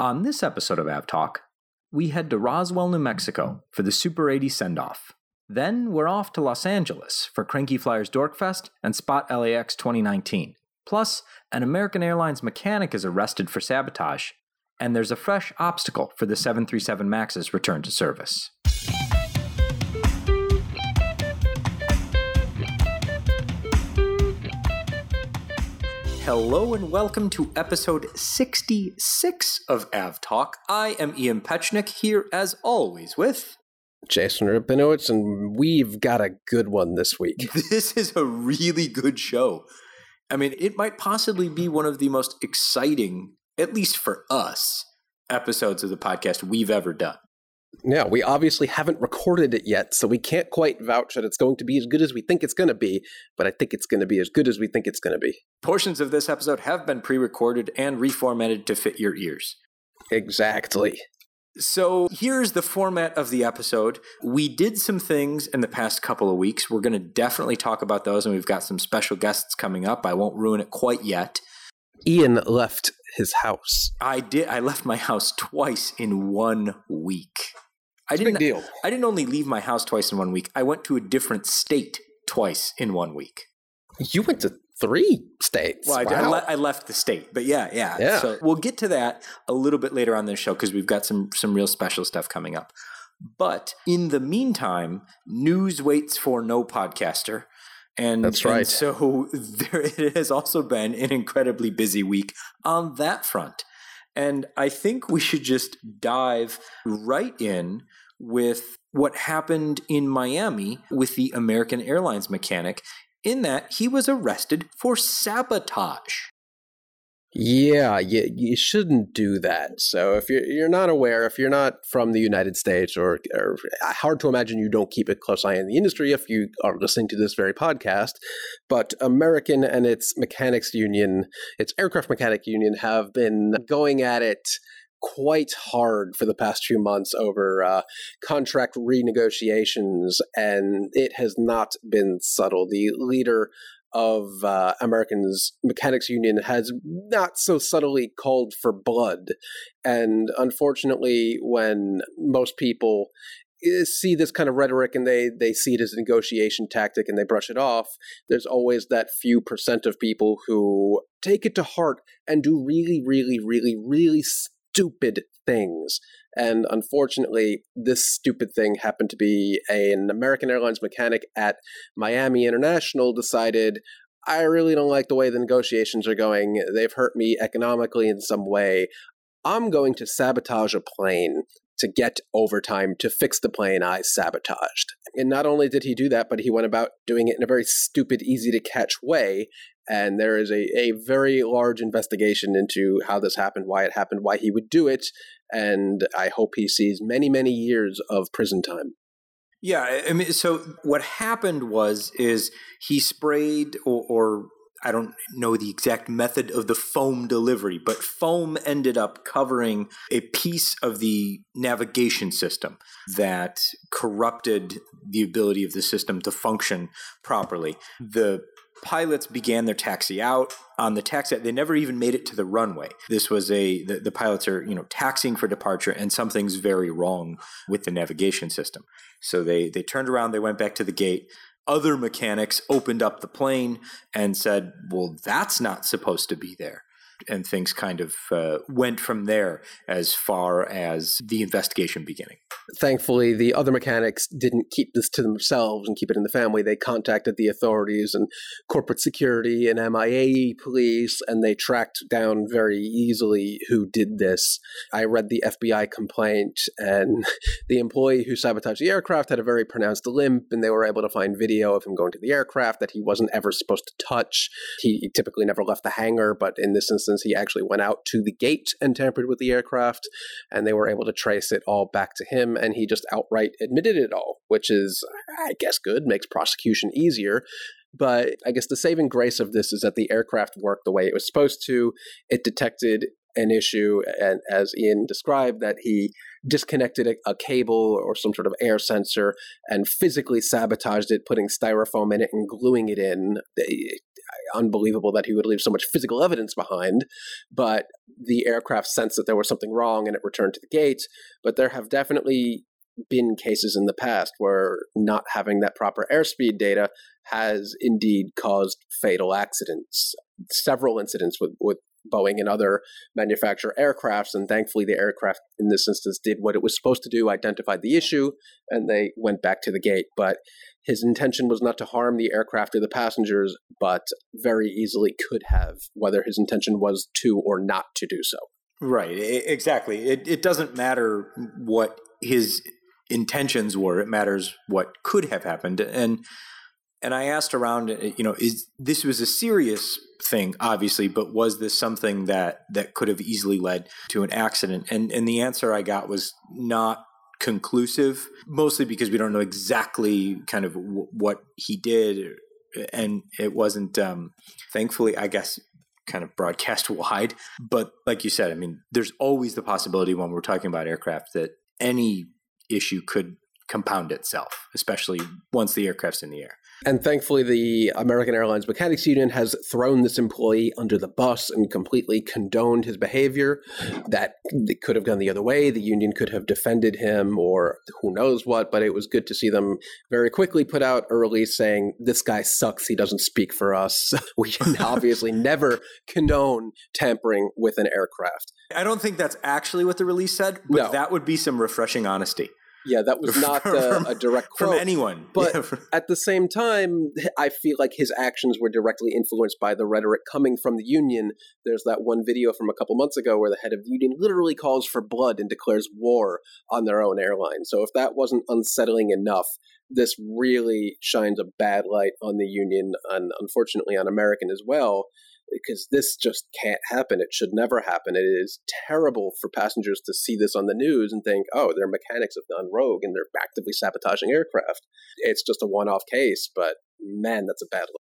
On this episode of AvTalk, we head to Roswell, New Mexico for the Super 80 send off. Then we're off to Los Angeles for Cranky Flier's Dorkfest and Spot LAX 2019. Plus, an American Airlines mechanic is arrested for sabotage, and there's a fresh obstacle for the 737 MAX's return to service. Hello and welcome to episode 66 of AvTalk. I am Ian Petchenik here as always with Jason Rabinowitz, and we've got a good one this week. This is a really good show. I mean, it might possibly be one of the most exciting, at least for us, episodes of the podcast we've ever done. Yeah, we obviously haven't recorded it yet, so we can't quite vouch that it's going to be as good as we think it's going to be, but I think it's going to be as good as we think it's going to be. Portions of this episode have been pre recorded and reformatted to fit your ears. Exactly. So here's the format of the episode. We did some things in the past couple of weeks. We're going to definitely talk about those, and we've got some special guests coming up. I won't ruin it quite yet. Ian left his house. I did. I left my house twice in one week. I It's didn't. big deal. I didn't only leave my house twice in one week. I went to a different state twice in one week. You went to three states. Well, I, I le- I left the state, but yeah, yeah. Yeah. So we'll get to that a little bit later on this show because we've got some some real special stuff coming up. But in the meantime, news waits for no podcaster. And That's and right. so there it has also been an incredibly busy week on that front. And I think we should just dive right in with what happened in Miami with the American Airlines mechanic, in that he was arrested for sabotage. Yeah, you, you shouldn't do that. So if you're you're not aware, if you're not from the United States, or, or hard to imagine you don't keep a close eye on the industry if you are listening to this very podcast. But American and its mechanics union, its aircraft mechanic union, have been going at it quite hard for the past few months over uh, contract renegotiations, and it has not been subtle. The leader of uh, Americans Mechanics Union has not so subtly called for blood. And unfortunately, when most people eh, see this kind of rhetoric and they, they see it as a negotiation tactic and they brush it off, there's always that few percent of people who take it to heart and do really, really, really, really stupid things. And unfortunately, this stupid thing happened to be an American Airlines mechanic at Miami International decided, I really don't like the way the negotiations are going. They've hurt me economically in some way. I'm going to sabotage a plane to get overtime to fix the plane I sabotaged. And not only did he do that, but he went about doing it in a very stupid, easy to catch way. And there is a, a very large investigation into how this happened, why it happened, why he would do it. And I hope he sees many, many years of prison time. Yeah, I- mean, so what happened was is he sprayed or, or I don't know the exact method of the foam delivery, but foam ended up covering a piece of the navigation system that corrupted the ability of the system to function properly. The pilots began their taxi out on the taxi they never even made it to the runway. This was a the, the pilots are you know taxiing for departure and something's very wrong with the navigation system. So they they turned around they went back to the gate. Other mechanics opened up the plane and said well that's not supposed to be there and things kind of uh, went from there as far as the investigation beginning. Thankfully the other mechanics didn't keep this to themselves and keep it in the family. They contacted the authorities and corporate security and mia police and they tracked down very easily who did this. I read the fbi complaint and the employee who sabotaged the aircraft had a very pronounced limp and they were able to find video of him going to the aircraft that he wasn't ever supposed to touch. He typically never left the hangar but in this instance he actually went out to the gate and tampered with the aircraft and they were able to trace it all back to him and he just outright admitted it all which is i guess good makes prosecution easier. But i guess the saving grace of this is that the aircraft worked the way it was supposed to. It detected an issue and as ian described that he disconnected a, a cable or some sort of air sensor and physically sabotaged it putting styrofoam in it and gluing it in. They- unbelievable that he would leave so much physical evidence behind. But the aircraft sensed that there was something wrong and it returned to the gate. But there have definitely been cases in the past where not having that proper airspeed data has indeed caused fatal accidents. Several incidents with, with Boeing and other manufacturer aircrafts, and thankfully the aircraft in this instance did what it was supposed to do, identified the issue, and they went back to the gate. But his intention was not to harm the aircraft or the passengers, but very easily could have, whether his intention was to or not to do so. Right, exactly. It, it doesn't matter what his intentions were, it matters what could have happened. And and I asked around, eh, you know, is this was a serious thing, obviously, but was this something that that could have easily led to an accident? And and the answer I got was not conclusive, mostly because we don't know exactly kind of w- what he did, and it wasn't. Um, thankfully, I guess kind of broadcast wide. But like you said, I mean, there's always the possibility when we're talking about aircraft that any issue could compound itself, especially once the aircraft's in the air. And thankfully, the American Airlines Mechanics Union has thrown this employee under the bus and completely condoned his behavior. That could have gone the other way. The union could have defended him or who knows what, but it was good to see them very quickly put out a release saying, This guy sucks. He doesn't speak for us. We obviously never condone tampering with an aircraft. I don't think that's actually what the release said, but no. that would be some refreshing honesty. Yeah, that was not uh, a direct quote from anyone. But yeah. at the same time, I feel like his actions were directly influenced by the rhetoric coming from the union. There's that one video from a couple months ago where the head of the union literally calls for blood and declares war on their own airline. So if that wasn't unsettling enough, this really shines a bad light on the union and unfortunately on American as well because this just can't happen. It should never happen. It is terrible for passengers to see this on the news and think, oh, their mechanics have gone rogue and they're actively sabotaging aircraft. It's just a one off case, but man, that's a bad look.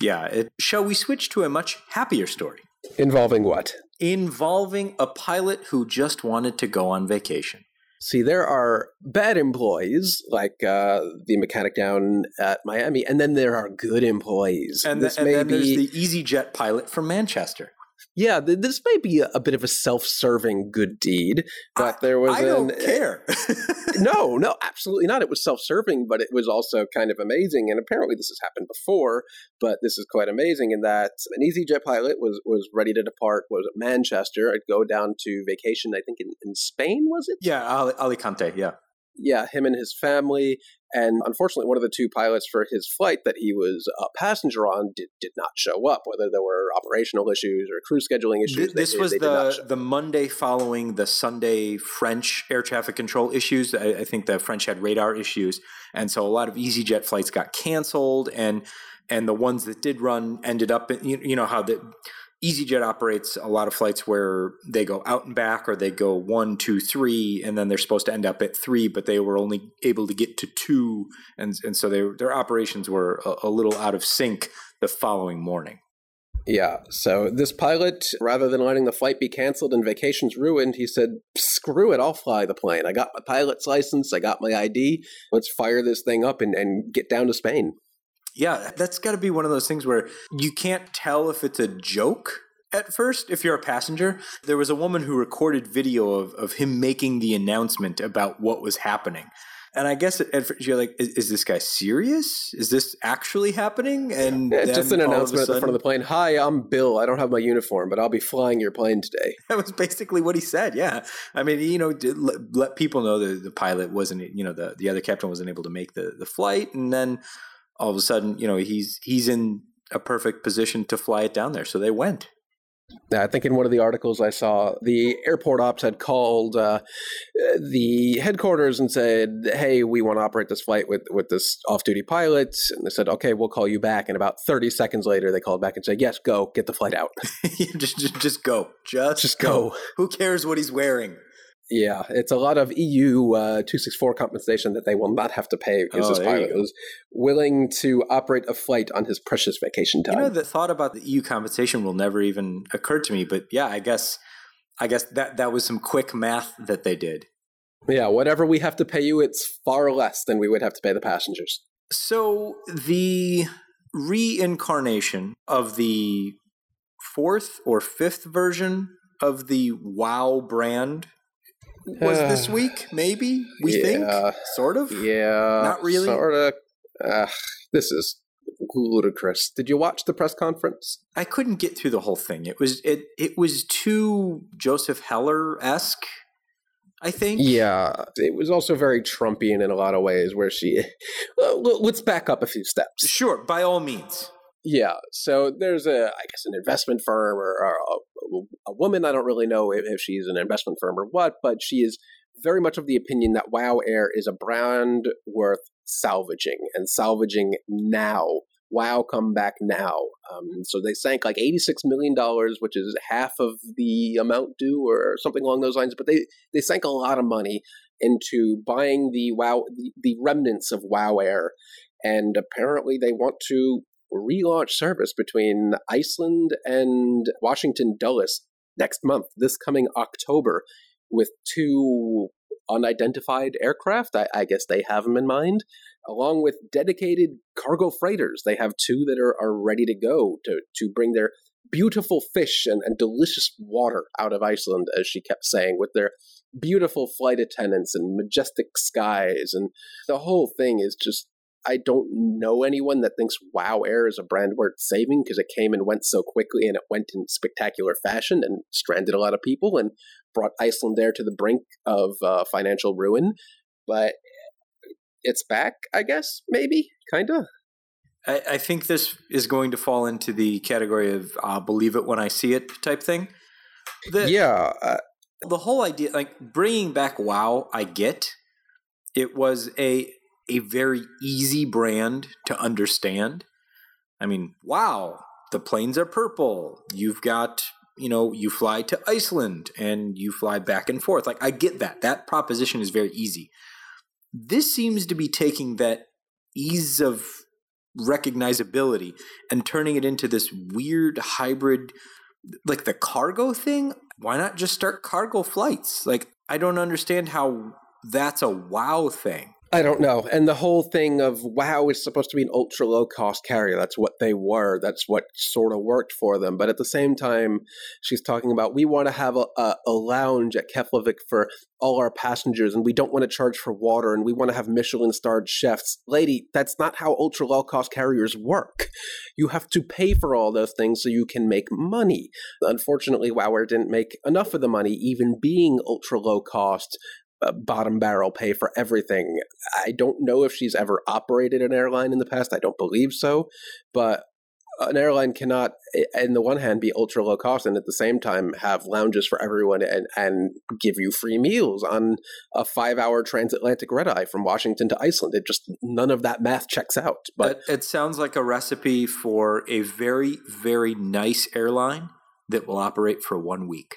Yeah. It, shall we switch to a much happier story? Involving what? Involving a pilot who just wanted to go on vacation. See, there are bad employees like uh, the mechanic down at Miami, and then there are good employees. And, the, and then be, there's the EasyJet pilot from Manchester. Yeah, this may be a, a, bit of a self-serving good deed, but I, there was. I don't an, eh, care. no, no, absolutely not. It was self-serving, but it was also kind of amazing. And apparently, this has happened before, but this is quite amazing in that an EasyJet pilot was was ready to depart. Was at Manchester? I'd go down to vacation. I think in, in Spain was it? Yeah, Alicante. Yeah yeah, him and his family. And unfortunately, one of the two pilots for his flight that he was a passenger on did, did not show up, whether there were operational issues or crew scheduling issues. This, they, was they the, the Monday following the Sunday French air traffic control issues. I, I think the French had radar issues. And so a lot of EasyJet flights got canceled. And and the ones that did run ended up, you, you know, how the EasyJet operates a lot of flights where they go out and back, or they go one, two, three, and then they're supposed to end up at three, but they were only able to get to two, and and so they, their operations were a, a little out of sync the following morning. Yeah. So this pilot, rather than letting the flight be canceled and vacations ruined, he said, screw it, I'll fly the plane. I got my pilot's license, I got my ID. Let's fire this thing up and, and get down to Spain. Yeah, that's got to be one of those things where you can't tell if it's a joke at first if you're a passenger. There was a woman who recorded video of, of him making the announcement about what was happening. And I guess at first you're like, is, is, this guy serious? Is this actually happening? And yeah, just an announcement sudden, at the front of the plane. Hi, I'm Bill. I don't have my uniform, but I'll be flying your plane today. That was basically what he said. Yeah, I mean, you know, let, let people know that the pilot wasn't, you know, the the other captain wasn't able to make the the flight, and then all of a sudden, you know, he's he's in a perfect position to fly it down there. So they went. I think in one of the articles I saw, the airport ops had called uh, the headquarters and said, "Hey, we want to operate this flight with with this off-duty pilot." And they said, "Okay, we'll call you back." And about thirty seconds later, they called back and said, "Yes, go get the flight out. just, just, just go. Just, just go. go. Who cares what he's wearing?" Yeah, it's a lot of EU uh, 264 compensation that they will not have to pay because oh, this pilot was willing to operate a flight on his precious vacation time. You know, the thought about the EU compensation will never even occur to me, but yeah, I guess I guess that that was some quick math that they did. Yeah, whatever we have to pay you, it's far less than we would have to pay the passengers. So the reincarnation of the fourth or fifth version of the WoW brand was this week. Maybe we Yeah. think, sort of. Yeah, Not really? Sort of. Uh, this is ludicrous. Did you watch the press conference? I couldn't get through the whole thing. It was it it was too Joseph Heller esque. I think. Yeah, it was also very Trumpian in a lot of ways, where she. Well, let's back up a few steps. Sure, by all means. Yeah, so there's a, I guess, an investment firm or, or a, a woman. I don't really know if, if she's an investment firm or what, but she is very much of the opinion that Wow Air is a brand worth salvaging and salvaging now. Wow, come back now. Um, so they sank like $86 million, which is half of the amount due or something along those lines. But they, they sank a lot of money into buying the Wow, the, the remnants of Wow Air. And apparently they want to relaunch service between Iceland and Washington Dulles next month, this coming October, with two unidentified aircraft. I, I guess they have them in mind, along with dedicated cargo freighters. They have two that are, are ready to go to, to bring their beautiful fish and, and delicious water out of Iceland, as she kept saying, with their beautiful flight attendants and majestic skies. And the whole thing is just I don't know anyone that thinks Wow Air is a brand worth saving because it came and went so quickly and it went in spectacular fashion and stranded a lot of people and brought Icelandair to the brink of uh, financial ruin. But it's back, I guess, maybe, kind of. I, I think this is going to fall into the category of uh, believe it when I see it type thing. The, Yeah, uh, the whole idea, like bringing back WoW, I get. It was a a very easy brand to understand. I mean, wow, the planes are purple. You've got, you know, you fly to Iceland and you fly back and forth. Like I get that. That proposition is very easy. This seems to be taking that ease of recognizability and turning it into this weird hybrid like the cargo thing why not just start cargo flights like i don't understand how that's a wow thing I don't know. And the whole thing of WoW is supposed to be an ultra low cost carrier. That's what they were. That's what sort of worked for them. But at the same time, she's talking about we want to have a, a, a lounge at Keflavik for all our passengers, and we don't want to charge for water, and we want to have Michelin starred chefs. Lady, that's not how ultra low cost carriers work. You have to pay for all those things so you can make money. Unfortunately, Wow Air didn't make enough of the money, even being ultra low cost Uh, bottom barrel pay for everything. I don't know if she's ever operated an airline in the past. I don't believe so. But an airline cannot, in the one hand, be ultra low cost and at the same time have lounges for everyone and, and give you free meals on a five hour transatlantic red eye from Washington to Iceland. It just, none of that math checks out. But it, it sounds like a recipe for a very very nice airline that will operate for one week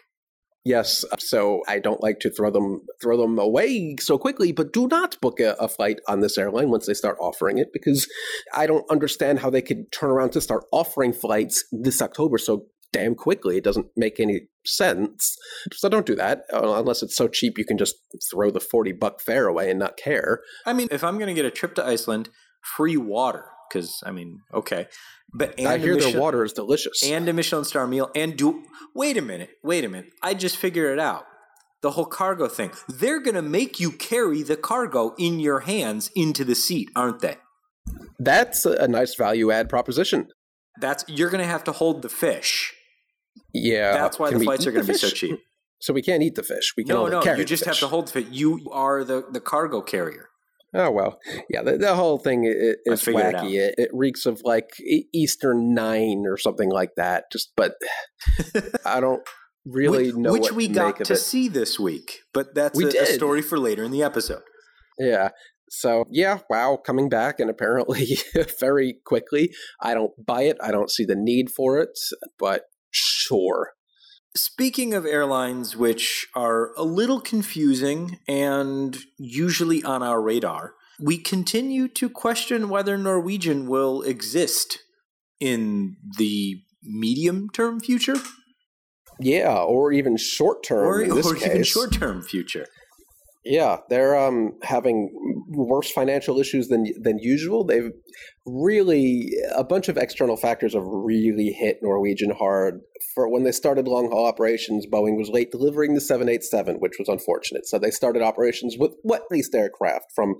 Yes, so I don't like to throw them throw them away so quickly, but do not book a, a, flight on this airline once they start offering it because I don't understand how they could turn around to start offering flights this October so damn quickly. It doesn't make any sense. So don't do that uh, unless it's so cheap you can just throw the 40 buck fare away and not care. I mean, if I'm going to get a trip to Iceland, free water because I mean, okay, but I hear Michelin, their water is delicious and a Michelin star meal and do. Wait a minute, wait a minute. I just figured it out. The whole cargo thing. They're going to make you carry the cargo in your hands into the seat, aren't they? That's a nice value add proposition. That's you're going to have to hold the fish. Yeah, that's why the flights are going to be so cheap. So we can't eat the fish. We can no, only no. You just the have to hold the fish. You are the the cargo carrier. Oh well, yeah. The, the whole thing is, is wacky. It, it, reeks of like Eastern Nine or something like that. Just, but I don't really which, know which we got to it. see this week. But that's we a, a story for later in the episode. Yeah. So yeah, wow, coming back and apparently very quickly. I don't buy it. I don't see the need for it, but sure. Speaking of airlines, which are a little confusing and usually on our radar, we continue to question whether Norwegian will exist in the medium term future. Yeah, or even short term. Or, or even short term future. Yeah, they're um, having worse financial issues than than usual. They've really a bunch of external factors have really hit Norwegian hard. For when they started long haul operations, Boeing was late delivering the 787, which was unfortunate. So they started operations with wet leased aircraft from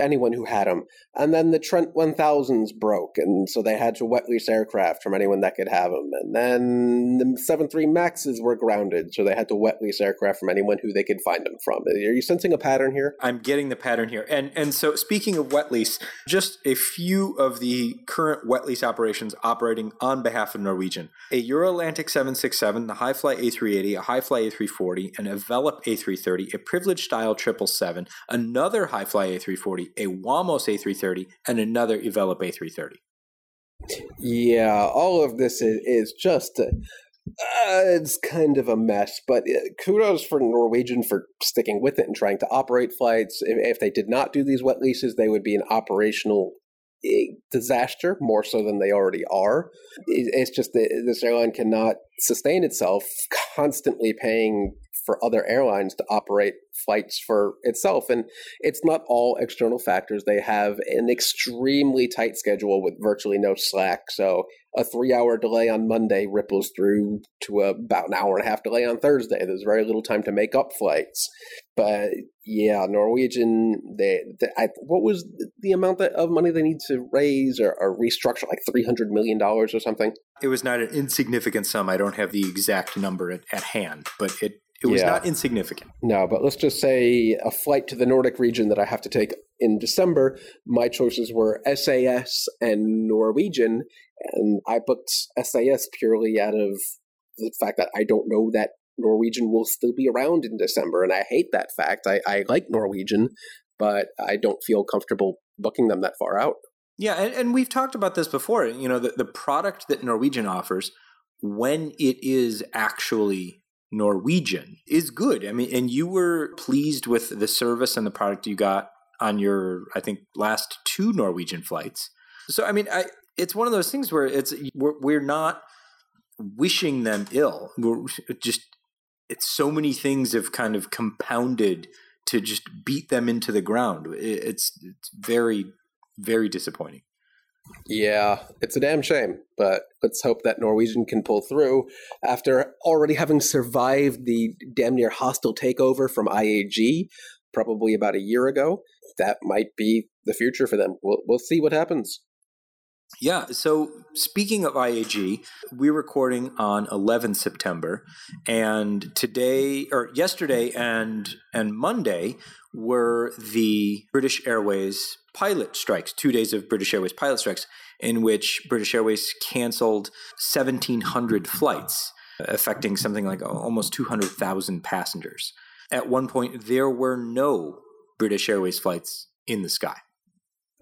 anyone who had them. And then the Trent 1000s broke, and so they had to wet lease aircraft from anyone that could have them. And then the 73 Maxes were grounded, so they had to wet lease aircraft from anyone who they could find them from. Are you sensing a pattern here? I'm getting the pattern here. And and so speaking of wet lease, just a few of the current wet lease operations operating on behalf of Norwegian. A Euroatlantic 767, the Hi Fly A380, a Hi Fly A340, an Evelop A330, a Privilege Style 777, another Hi Fly A340, a Wamos A330, and another Evelop A330. Yeah, all of this is, just uh, it's kind of a mess, but uh, kudos for Norwegian for sticking with it and trying to operate flights. If, they did not do these wet leases, they would be an operational disaster more so than they already are. It's just that this airline cannot sustain itself constantly paying for other airlines to operate flights for itself. And it's not all external factors. They have an extremely tight schedule with virtually no slack. So a three hour delay on Monday ripples through to about an hour and a half delay on Thursday. There's very little time to make up flights. But yeah, Norwegian, they, they I, what was the amount that, of money they need to raise or, or restructure, like $300 million or something? It was not an insignificant sum. I don't have the exact number at, at hand, but it it was yeah. not insignificant. No, but let's just say a flight to the Nordic region that I have to take in December, my choices were SAS and Norwegian. And I booked SAS purely out of the fact that I don't know that Norwegian will still be around in December. And I hate that fact. I, I like Norwegian, but I don't feel comfortable booking them that far out. Yeah, and, and we've talked about this before. You know, the, the product that Norwegian offers, when it is actually Norwegian is good. I mean, and you were pleased with the service and the product you got on your, I think, last two Norwegian flights. So, I mean, I it's one of those things where it's we're, we're not wishing them ill. We're just it's so many things have kind of compounded to just beat them into the ground. It's it's very very disappointing. Yeah, it's a damn shame, but let's hope that Norwegian can pull through after already having survived the damn near hostile takeover from IAG probably about a year ago. That might be the future for them. We'll, we'll see what happens. Yeah. So speaking of IAG, we're recording on 11 September, and today or yesterday and and Monday were the British Airways pilot strikes, two days of British Airways pilot strikes, in which British Airways canceled 1,700 flights, affecting something like almost 200,000 passengers. At one point, there were no British Airways flights in the sky.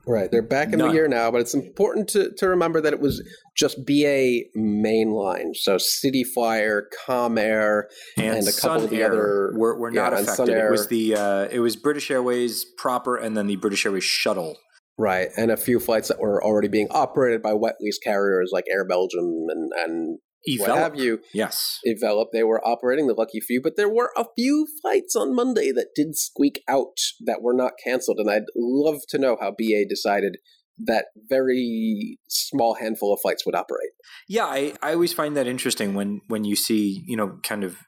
Right. They're back in None. the year now, but it's important to, to remember that it was just BA mainline. So City Flyer, Comair, and, and a couple of the Air other were, were not yeah, affected. It was the uh, it was British Airways proper and then the British Airways shuttle. Right. And a few flights that were already being operated by wet lease carriers like Air Belgium and, and Evelop. what have you. Yes. Evelop, they were operating the lucky few, but there were a few flights on Monday that did squeak out that were not canceled. And I'd love to know how BA decided that very small handful of flights would operate. Yeah, I, I always find that interesting when when you see, you know, kind of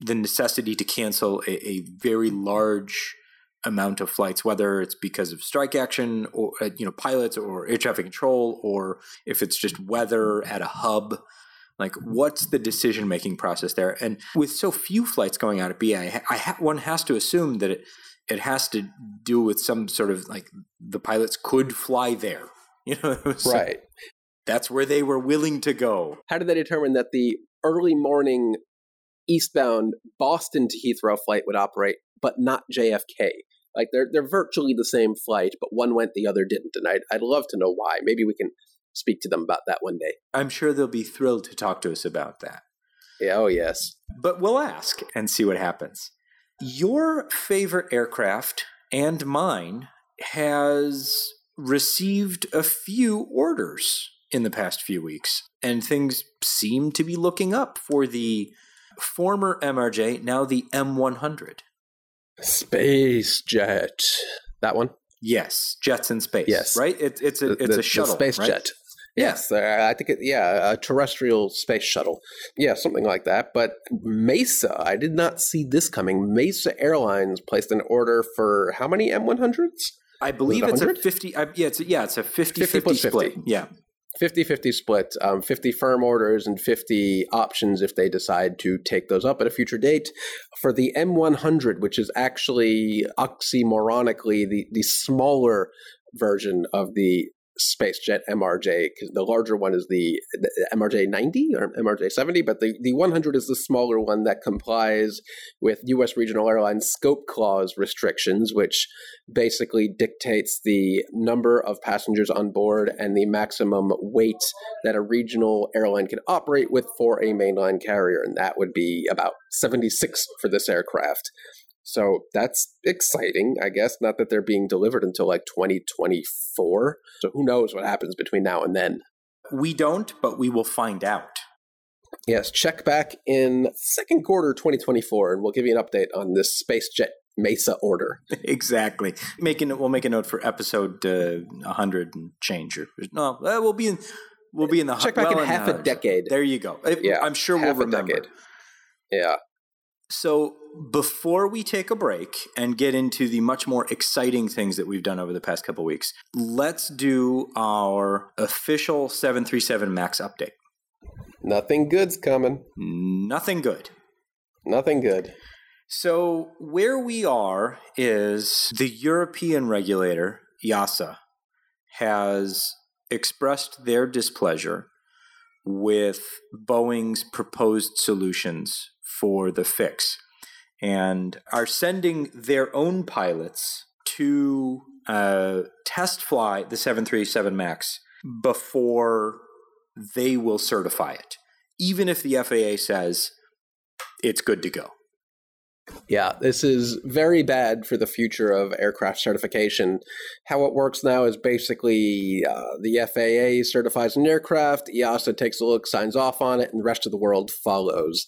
the necessity to cancel a, a very large amount of flights, whether it's because of strike action or uh, you know pilots or air traffic control, or if it's just weather at a hub. Like, what's the decision making process there? And with so few flights going out at BA, I ha- one has to assume that it it has to do with some sort of like the pilots could fly there. You know, so right? That's where they were willing to go. How did they determine that the early morning eastbound Boston to Heathrow flight would operate, but not JFK? Like they're they're virtually the same flight, but one went, the other didn't, and I'd I'd love to know why. Maybe we can speak to them about that one day. I'm sure they'll be thrilled to talk to us about that. Yeah, oh, yes. But we'll ask and see what happens. Your favorite aircraft and mine has received a few orders in the past few weeks, and things seem to be looking up for the former MRJ, now the M100. Space Jet. That one? Yes, jets in space. Yes. right. It, it's a it's the, a shuttle, the space right? jet. Yes, uh, I think it. Yeah, a terrestrial space shuttle. Yeah, something like that. But Mesa, I did not see this coming. Mesa Airlines placed an order for how many M100s? I believe it's a 50 I, yeah, it's a, yeah, it's a 50 50 50 plus split. 50. Yeah. 50 50 split, um, 50 firm orders and 50 options if they decide to take those up at a future date. For the M100, which is actually oxymoronically the, the smaller version of the SpaceJet MRJ, the larger one is the, the MRJ 90 or MRJ 70, but the, the 100 is the smaller one that complies with U.S. regional airlines scope clause restrictions, which basically dictates the number of passengers on board and the maximum weight that a regional airline can operate with for a mainline carrier. And that would be about 76 for this aircraft. So that's exciting, I guess. Not that they're being delivered until like 2024. So who knows what happens between now and then. We don't, but we will find out. Yes, check back in second quarter 2024 and we'll give you an update on this SpaceJet Mesa order. exactly. Making we'll make a note for episode uh, 100 and change. Or, no, uh, we'll be in we'll be in the Check back well in half a decade. There you go. Yeah, I'm sure we'll remember. decade. Yeah. So, before we take a break and get into the much more exciting things that we've done over the past couple weeks, let's do our official 737 MAX update. Nothing good's coming. Nothing good. Nothing good. So, where we are is the European regulator, EASA, has expressed their displeasure with Boeing's proposed solutions for the fix and are sending their own pilots to uh, test fly the 737 MAX before they will certify it, even if the FAA says it's good to go. Yeah, this is very bad for the future of aircraft certification. How it works now is basically uh, the FAA certifies an aircraft, EASA takes a look, signs off on it, and the rest of the world follows.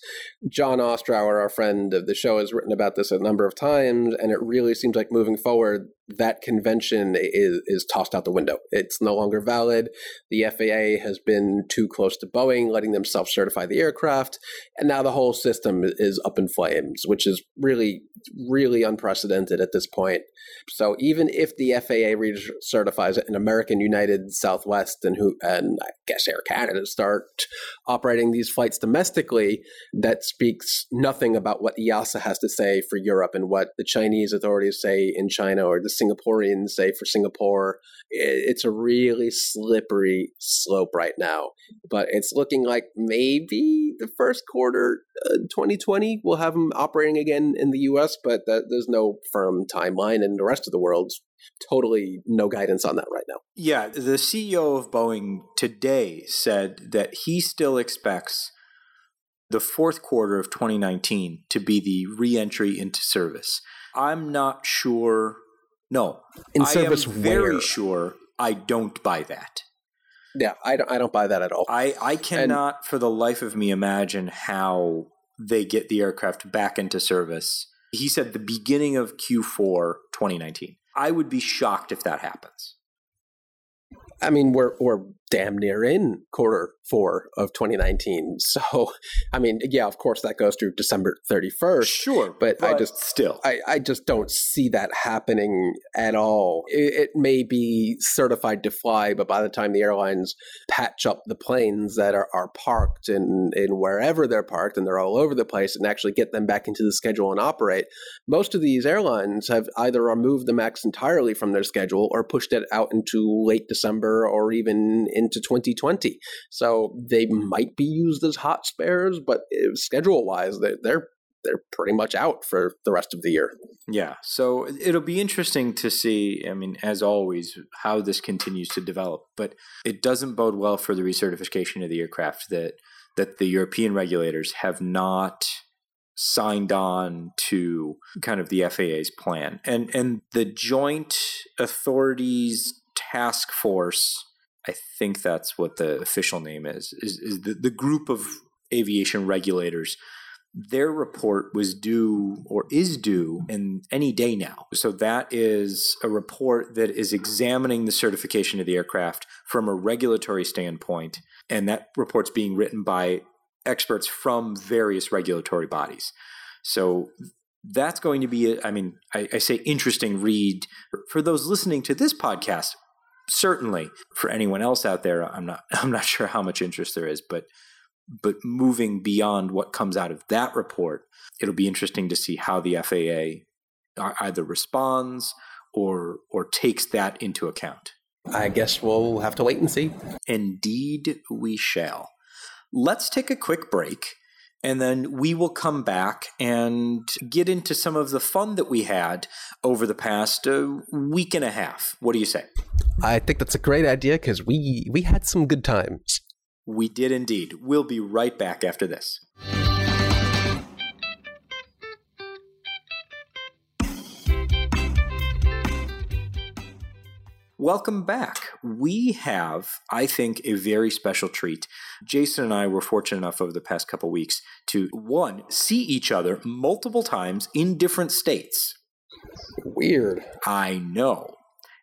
John Ostrower, our friend of the show, has written about this a number of times, and it really seems like moving forward, that convention is, is tossed out the window. It's no longer valid. The FAA has been too close to Boeing, letting them self certify the aircraft, and now the whole system is up in flames, which is really, really unprecedented at this point. So even if the FAA recertifies it and American United, Southwest, and who and I guess Air Canada start operating these flights domestically, that speaks nothing about what EASA has to say for Europe and what the Chinese authorities say in China or the Singaporeans say for Singapore. It's a really slippery slope right now, but it's looking like maybe the first quarter uh, 2020 we'll have them operating again in the US, but that, there's no firm timeline, and the rest of the world's totally no guidance on that right now. Yeah, the CEO of Boeing today said that he still expects the fourth quarter of 2019 to be the re-entry into service. I'm not sure. No, In service I am very where? sure I don't buy that. Yeah, I don't, I don't buy that at all. I, I cannot for the life of me imagine how they get the aircraft back into service. He said the beginning of Q4 2019. I would be shocked if that happens. I mean, we're we're damn near in quarter four of 2019. So, I mean, yeah, of course that goes through December 31st. Sure, but I just- still I, I just don't see that happening at all. It, it may be certified to fly, but by the time the airlines patch up the planes that are, are parked in, in wherever they're parked and they're all over the place and actually get them back into the schedule and operate, most of these airlines have either removed the MAX entirely from their schedule or pushed it out into late December or even into 2020. So they might be used as hot spares, but uh, schedule wise, they're, they're they're pretty much out for the rest of the year. Yeah. So it'll be interesting to see, I mean, as always, how this continues to develop. But it doesn't bode well for the recertification of the aircraft that that the European regulators have not signed on to kind of the FAA's plan. And and the joint authorities task force, I think that's what the official name is, is, is the, the group of aviation regulators their report was due or is due in any day now. So that is a report that is examining the certification of the aircraft from a regulatory standpoint. And that report's being written by experts from various regulatory bodies. So that's going to be, I mean, I, I say interesting read for those listening to this podcast. Certainly, for anyone else out there, I'm not. I'm not sure how much interest there is, but but moving beyond what comes out of that report, it'll be interesting to see how the FAA either responds or or takes that into account. I guess we'll have to wait and see. Indeed, we shall. Let's take a quick break and then we will come back and get into some of the fun that we had over the past uh, week and a half. What do you say? I think that's a great idea because we we had some good times. We did indeed. We'll be right back after this. Welcome back. We have, I think, a very special treat. Jason and I were fortunate enough over the past couple weeks to, one, see each other multiple times in different states. Weird. I know.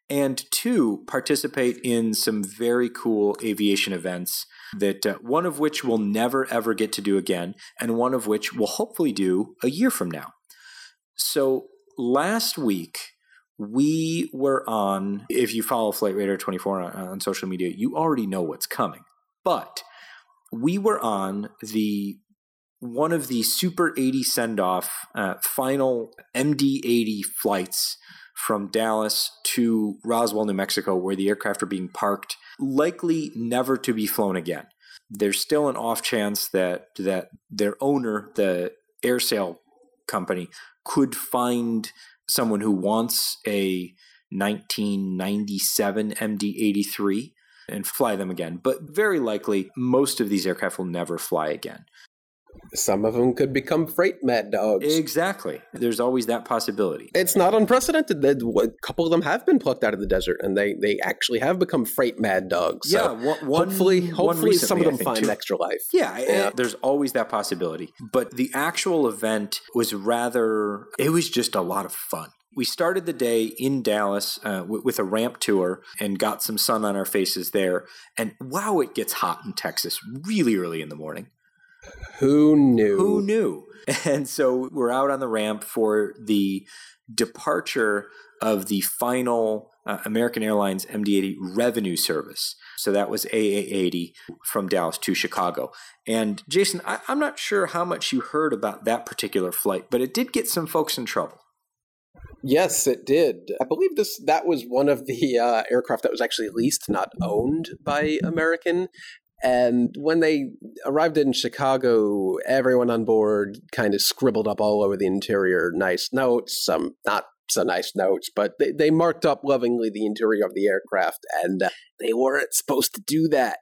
And two, participate in some very cool aviation events that uh, one of which we'll never ever get to do again, and one of which we'll hopefully do a year from now. So last week, we were on, if you follow Flight Radar 24 on, on social media, you already know what's coming. But we were on the one of the Super 80 send off uh, final MD 80 flights from Dallas to Roswell, New Mexico, where the aircraft are being parked, likely never to be flown again. There's still an off chance that that their owner, the AerSale company, could find someone who wants a 1997 MD83 and fly them again. But very likely, most of these aircraft will never fly again. Some of them could become freight mad dogs. Exactly. There's always that possibility. It's not unprecedented. That a couple of them have been plucked out of the desert, and they they actually have become freight mad dogs. Yeah. So one, one, hopefully, hopefully, some of them find too. extra life. Yeah, Yeah. eh, there's always that possibility. But the actual event was rather, it was just a lot of fun. We started the day in Dallas uh, w- with a ramp tour and got some sun on our faces there. And wow, it gets hot in Texas really early in the morning. Who knew? Who knew? And so we're out on the ramp for the departure of the final uh, American Airlines MD-80 revenue service. So that was AA-80 from Dallas to Chicago. And Jason, I, I'm not sure how much you heard about that particular flight, but it did get some folks in trouble. Yes, it did. I believe this that was one of the uh, aircraft that was actually leased, not owned by American. And when they arrived in Chicago, everyone on board kind of scribbled up all over the interior nice notes, some not so nice notes, but they, they marked up lovingly the interior of the aircraft, and uh, they weren't supposed to do that.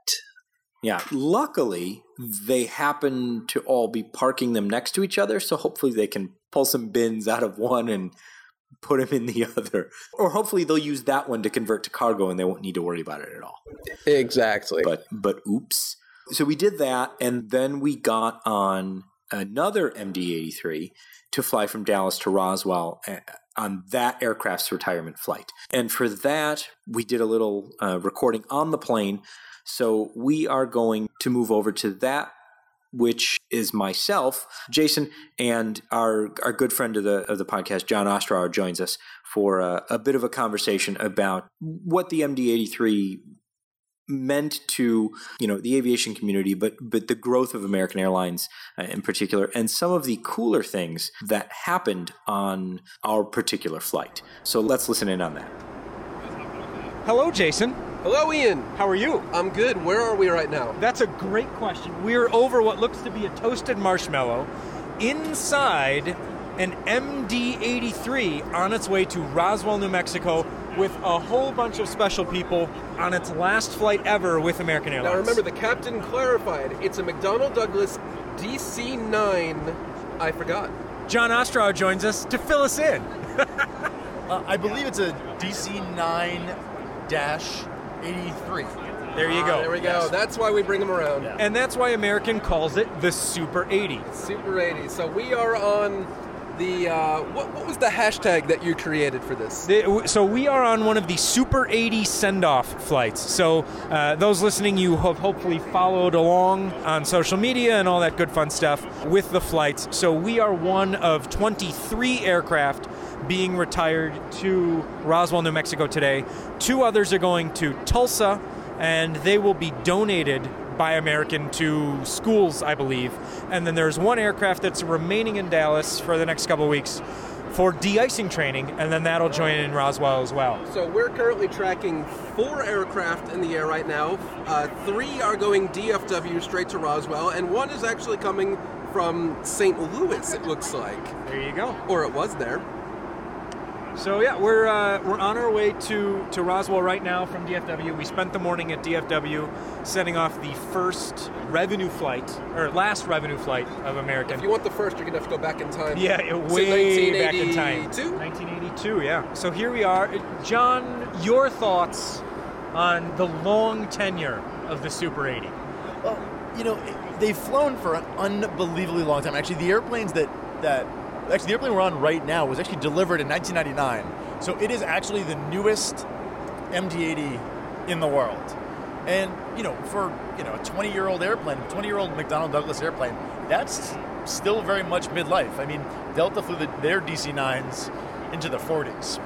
Yeah, luckily they happen to all be parking them next to each other, so hopefully they can pull some bins out of one and put them in the other. Or hopefully they'll use that one to convert to cargo and they won't need to worry about it at all. Exactly. But but oops. So we did that and then we got on another MD-83 to fly from Dallas to Roswell uh, on that aircraft's retirement flight. And for that, we did a little uh, recording on the plane. So we are going to move over to that which is myself, Jason, and our our good friend of the of the podcast, John Ostrower, joins us for a, a bit of a conversation about what the MD-83 meant to you know the aviation community, but but the growth of American Airlines uh, in particular, and some of the cooler things that happened on our particular flight. So let's listen in on that. Hello, Jason. Hello, Ian. How are you? I'm good. Where are we right now? That's a great question. We're over what looks to be a toasted marshmallow inside an MD 83 on its way to Roswell, New Mexico, with a whole bunch of special people on its last flight ever with American Airlines. Now remember, the captain clarified it's a McDonnell Douglas DC 9. I forgot. John Ostrower joins us to fill us in. Uh, I believe it's a DC 9 83. There you Ah, go. There we go. That's why we bring them around. And that's why American calls it the Super 80. Super 80. So we are on the uh, what, what was the hashtag that you created for this? The- So we are on one of the Super 80 send-off flights. So uh, those listening, you have hopefully followed along on social media and all that good fun stuff with the flights. So we are one of 23 aircraft being retired to Roswell, New Mexico today. Two others are going to Tulsa, and they will be donated by American to schools, I believe. And then there's one aircraft that's remaining in Dallas for the next couple weeks for de-icing training, and then that'll join in Roswell as well. So we're currently tracking four aircraft in the air right now. Uh, three are going DFW straight to Roswell, and one is actually coming from St. Louis. It looks like, There you go. or it was there. So yeah, we're uh, we're on our way to to Roswell right now from DFW. We spent the morning at DFW, setting off the first revenue flight or last revenue flight of American. If you want the first, you're gonna have to go back in time. Yeah, it- So way back in time. 1982? 1982, yeah. So here we are. John, your thoughts on the long tenure of the Super 80? Well, you know, they've flown for an unbelievably long time. Actually, the airplanes that that actually the airplane we're on right now was actually delivered in 1999. So it is actually the newest MD-80 in the world. And you know, for you know a 20-year-old airplane, 20-year-old McDonnell Douglas airplane, that's still very much midlife. I mean, Delta flew the, their DC-9s into the 40s.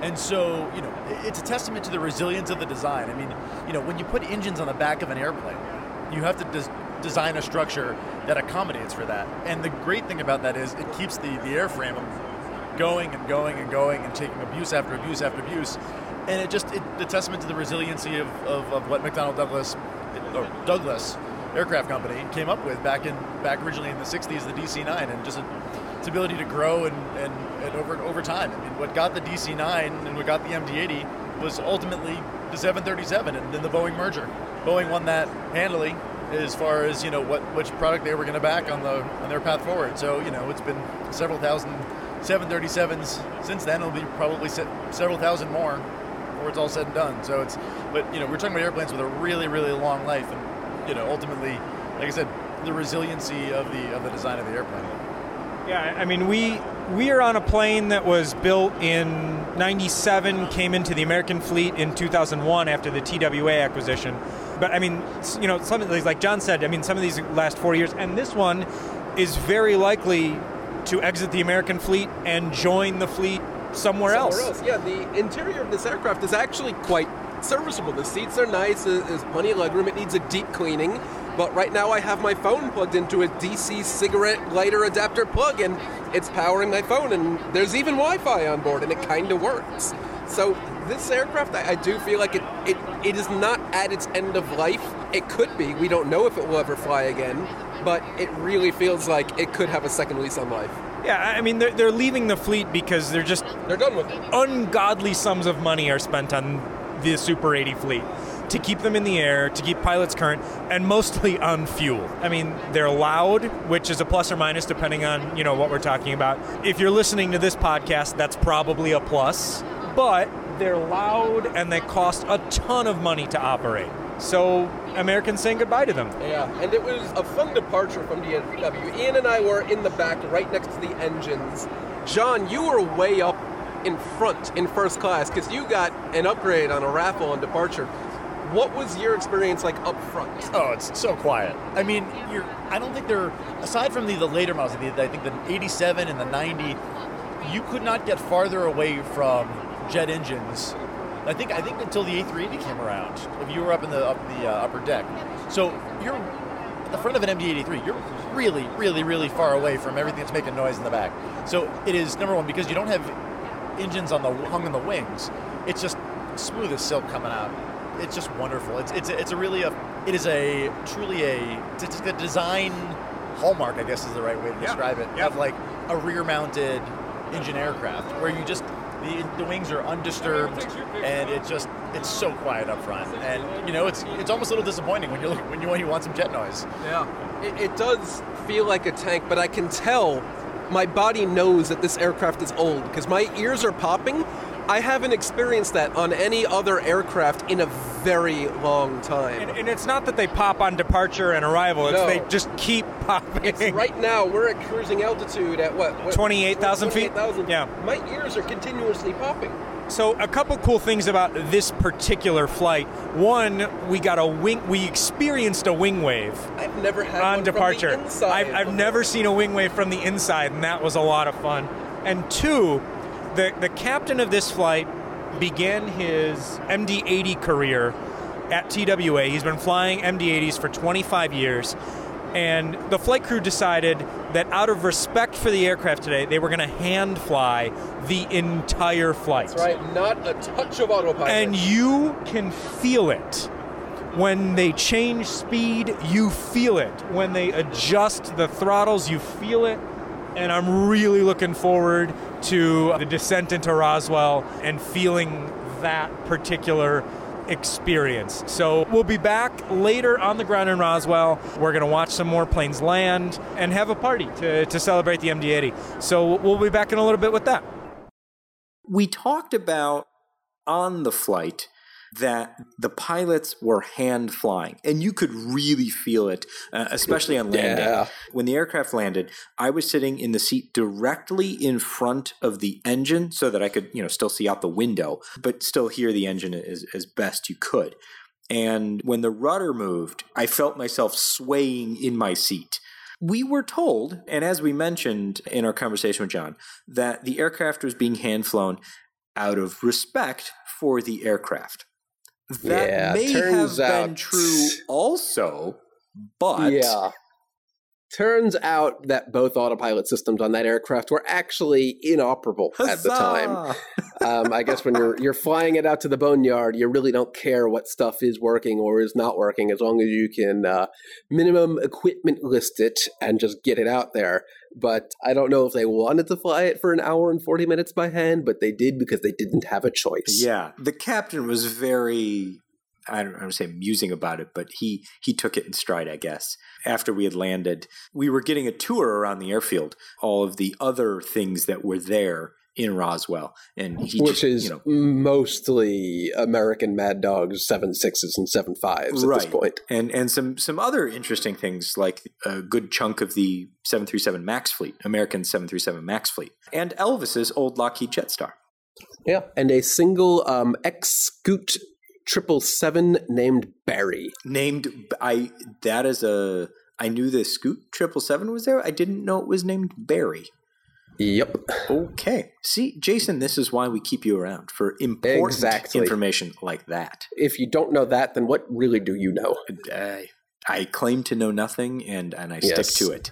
And so, you know, it's a testament to the resilience of the design. I mean, you know, when you put engines on the back of an airplane, you have to des- design a structure that accommodates for that. And the great thing about that is it keeps the, the airframe going and going and going and taking abuse after abuse after abuse. And it just, it, the testament to the resiliency of, of, of what McDonnell Douglas, or Douglas Aircraft Company came up with back in, back originally in the 60s, the DC-9, and just its ability to grow and, and, and over over time. I mean, what got the DC-9 and what got the MD-80 was ultimately the 737 and then the Boeing merger. Boeing won that handily as far as you know what which product they were going to back on the on their path forward. So you know it's been several thousand 737s since then. It'll be probably se- several thousand more before it's all said and done. So it's but you know we're talking about airplanes with a really really long life and you know ultimately like I said the resiliency of the of the design of the airplane. Yeah, I mean, we we are on a plane that was built in '97, came into the American fleet in 2001 after the TWA acquisition. But I mean, you know, some of these, like John said, I mean, some of these last four years, and this one is very likely to exit the American fleet and join the fleet somewhere, Somewhere else. Yeah, the interior of this aircraft is actually quite serviceable. The seats are nice. There's plenty of legroom. It needs a deep cleaning. But right now, I have my phone plugged into a DC cigarette lighter adapter plug, and it's powering my phone. And there's even Wi-Fi on board, and it kind of works. So this aircraft, I, I do feel like it, it it is not at its end of life. It could be. We don't know if it will ever fly again. But it really feels like it could have a second lease on life. Yeah, I mean, they're, they're leaving the fleet because they're just They're done with it. ungodly sums of money are spent on the Super 80 fleet to keep them in the air, to keep pilots current, and mostly on fuel. I mean, they're loud, which is a plus or minus depending on, you know, what we're talking about. If you're listening to this podcast, that's probably a plus, but they're loud and they cost a ton of money to operate. So, Americans saying goodbye to them. Yeah, and it was a fun departure from DFW. Ian and I were in the back, right next to the engines. John, you were way up in front in first class because you got an upgrade on a raffle on departure. What was your experience like up front? Oh, it's so quiet. I mean, you're. I don't think they're aside from the, the later models. The, I think the '87 and the '90, you could not get farther away from jet engines. I think I think until the A380 came around. If you were up in the up the uh, upper deck, so you're at the front of an MD-83. You're really, really, really far away from everything that's making noise in the back. So it is number one because you don't have engines on the hung in the wings. It's just smooth as silk coming out. It's just wonderful. It's it's a, it's a really a it is a truly a it's it's a design hallmark. I guess is the right way to describe it. yeah. Of like a rear-mounted engine aircraft where you just the, the wings are undisturbed and it just it's so quiet up front and you know it's it's almost a little disappointing when you look when you when you want some jet noise. Yeah, it, it does feel like a tank, but I can tell my body knows that this aircraft is old because my ears are popping. I haven't experienced that on any other aircraft in a very long time. And, and it's not that they pop on departure and arrival; it's No. they just keep popping. It's right now we're at cruising altitude at what? what 28,000 feet? 28,000. Yeah. My ears are continuously popping. So a couple cool things about this particular flight. One, we got a wing. We experienced a wing wave I've never had on departure. the inside I've, I've never seen a wing wave from the inside, and that was a lot of fun. And two, the the captain of this flight began his MD-80 career at TWA. He's been flying MD-80s for 25 years. And the flight crew decided that out of respect for the aircraft today, they were going to hand fly the entire flight. That's right, not a touch of autopilot. And you can feel it. When they change speed, you feel it. When they adjust the throttles, you feel it. And I'm really looking forward to the descent into Roswell and feeling that particular experience. So we'll be back later on the ground in Roswell. We're going to watch some more planes land and have a party to, to celebrate the MD 80. So we'll be back in a little bit with that. We talked about on the flight that the pilots were hand flying, and you could really feel it, uh, especially on landing. Yeah. When the aircraft landed, I was sitting in the seat directly in front of the engine so that I could, you know, still see out the window, but still hear the engine as, as best you could. And when the rudder moved, I felt myself swaying in my seat. We were told, and as we mentioned in our conversation with John, that the aircraft was being hand flown out of respect for the aircraft. That Yeah, may have turns been true also, but yeah. Turns out that both autopilot systems on that aircraft were actually inoperable at the time. Um, I guess when you're you're flying it out to the boneyard, you really don't care what stuff is working or is not working, as long as you can uh, minimum equipment list it and just get it out there. But I don't know if they wanted to fly it for an hour and forty minutes by hand, but they did because they didn't have a choice. Yeah, the captain was very I don't, I don't say musing about it, but he he took it in stride, I guess. After we had landed, we were getting a tour around the airfield, all of the other things that were there in Roswell, and he Which just, is you know mostly American Mad Dogs seven sixes and seven fives at this Right. point. and and some some other interesting things like a good chunk of the 737 Max fleet, American 737 Max fleet, and Elvis's old Lockheed Jetstar. Yeah, and a single um, X Scoot triple seven named Barry. Named I that is a I knew the Scoot 777 was there. I didn't know it was named Barry. Yep. Okay. See, Jason, this is why we keep you around for important Exactly. information like that. If you don't know that, then what really do you know? I, I claim to know nothing and, and I Yes. stick to it.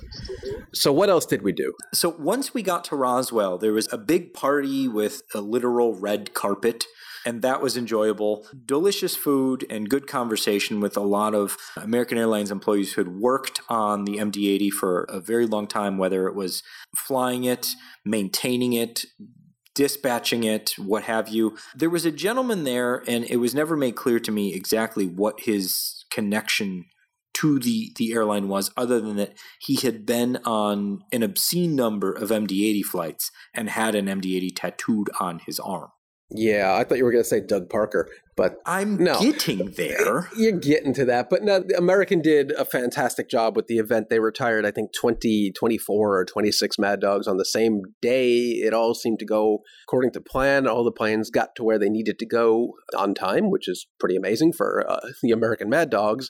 So what else did we do? So once we got to Roswell, there was a big party with a literal red carpet, and that was enjoyable. Delicious food and good conversation with a lot of American Airlines employees who had worked on the MD 80 for a very long time, whether it was flying it, maintaining it, dispatching it, what have you. There was a gentleman there, and it was never made clear to me exactly what his connection to the the airline was other than that he had been on an obscene number of MD-80 flights and had an MD-80 tattooed on his arm. Yeah, I thought you were going to say Doug Parker, but I'm No. getting there. you're getting to that. But no, the American did a fantastic job with the event. They retired, I think, 20, 24 or 26 Mad Dogs on the same day. It all seemed to go according to plan. All the planes got to where they needed to go on time, which is pretty amazing for uh, the American Mad Dogs.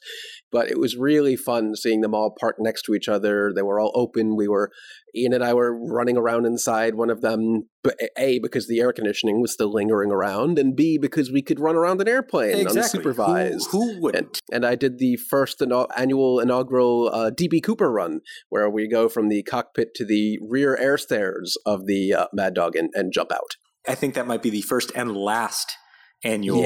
But it was really fun seeing them all parked next to each other. They were all open. We were Ian and I were running around inside one of them, A, because the air conditioning was still lingering around, and B, because we could run around an airplane unsupervised. Who, who wouldn't? And, and I did the first annual inaugural uh, DB Cooper run, where we go from the cockpit to the rear air stairs of the uh, Mad Dog and, and jump out. I think that might be the first and last annual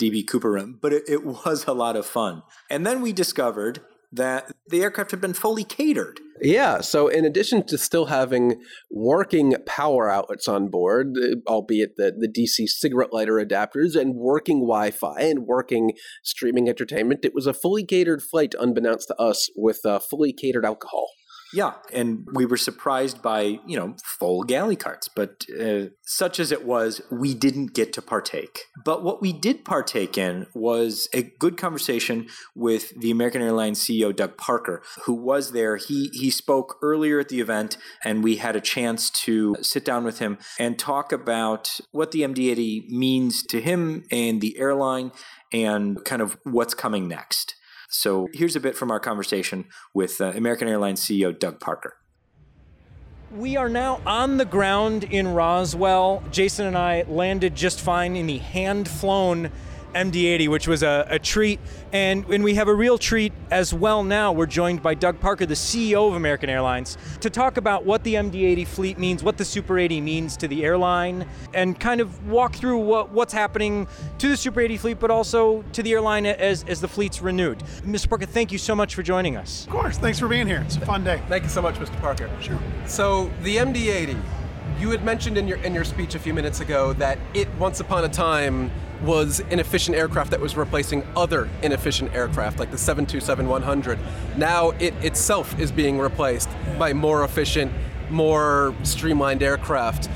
DB Cooper run, but it, it was a lot of fun. And then we discovered that the aircraft had been fully catered. Yeah. So, in addition to still having working power outlets on board, uh, albeit the, the DC cigarette lighter adapters, and working Wi Fi and working streaming entertainment, it was a fully catered flight, unbeknownst to us, with uh, fully catered alcohol. Yeah, and we were surprised by, you know, full galley carts, but uh, such as it was, we didn't get to partake. But what we did partake in was a good conversation with the American Airlines CEO Doug Parker, who was there. He he spoke earlier at the event and we had a chance to sit down with him and talk about what the MD-80 means to him and the airline and kind of what's coming next. So here's a bit from our conversation with uh, American Airlines CEO Doug Parker. We are now on the ground in Roswell. Jason and I landed just fine in the hand flown MD80, which was a, a treat. And, and we have a real treat as well now. We're joined by Doug Parker, the CEO of American Airlines, to talk about what the MD80 fleet means, what the Super 80 means to the airline, and kind of walk through what, what's happening to the Super 80 fleet, but also to the airline as, as the fleet's renewed. Mr. Parker, thank you so much for joining us. Of course. Thanks for being here. It's a fun day. Thank you so much, Mr. Parker. Sure. So the MD-80, you had mentioned in your in your speech a few minutes ago that it once upon a time was an efficient aircraft that was replacing other inefficient aircraft like the 727-100. Now it itself is being replaced by more efficient, more streamlined aircraft.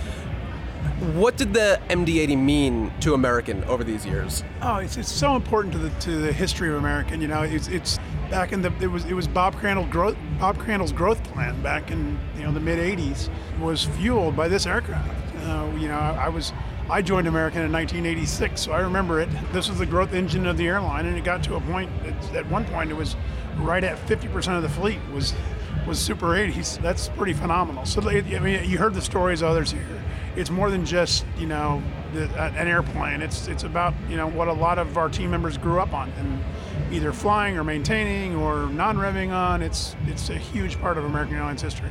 What did the MD-80 mean to American over these years? Oh, it's, it's so important to the to the history of American. You know, it's it's back in the it was it was Bob Crandall growth Bob Crandall's growth plan back in you know the mid '80s was fueled by this aircraft. Uh, you know, I, I was I joined American in 1986, so I remember it. This was the growth engine of the airline, and it got to a point. At one point, it was right at 50% of the fleet was was Super 80s. That's pretty phenomenal. So I mean, you heard the stories others here. It's more than just you know the, an airplane. It's it's about you know what a lot of our team members grew up on and either flying or maintaining or non-revving on. It's it's a huge part of American Airlines history.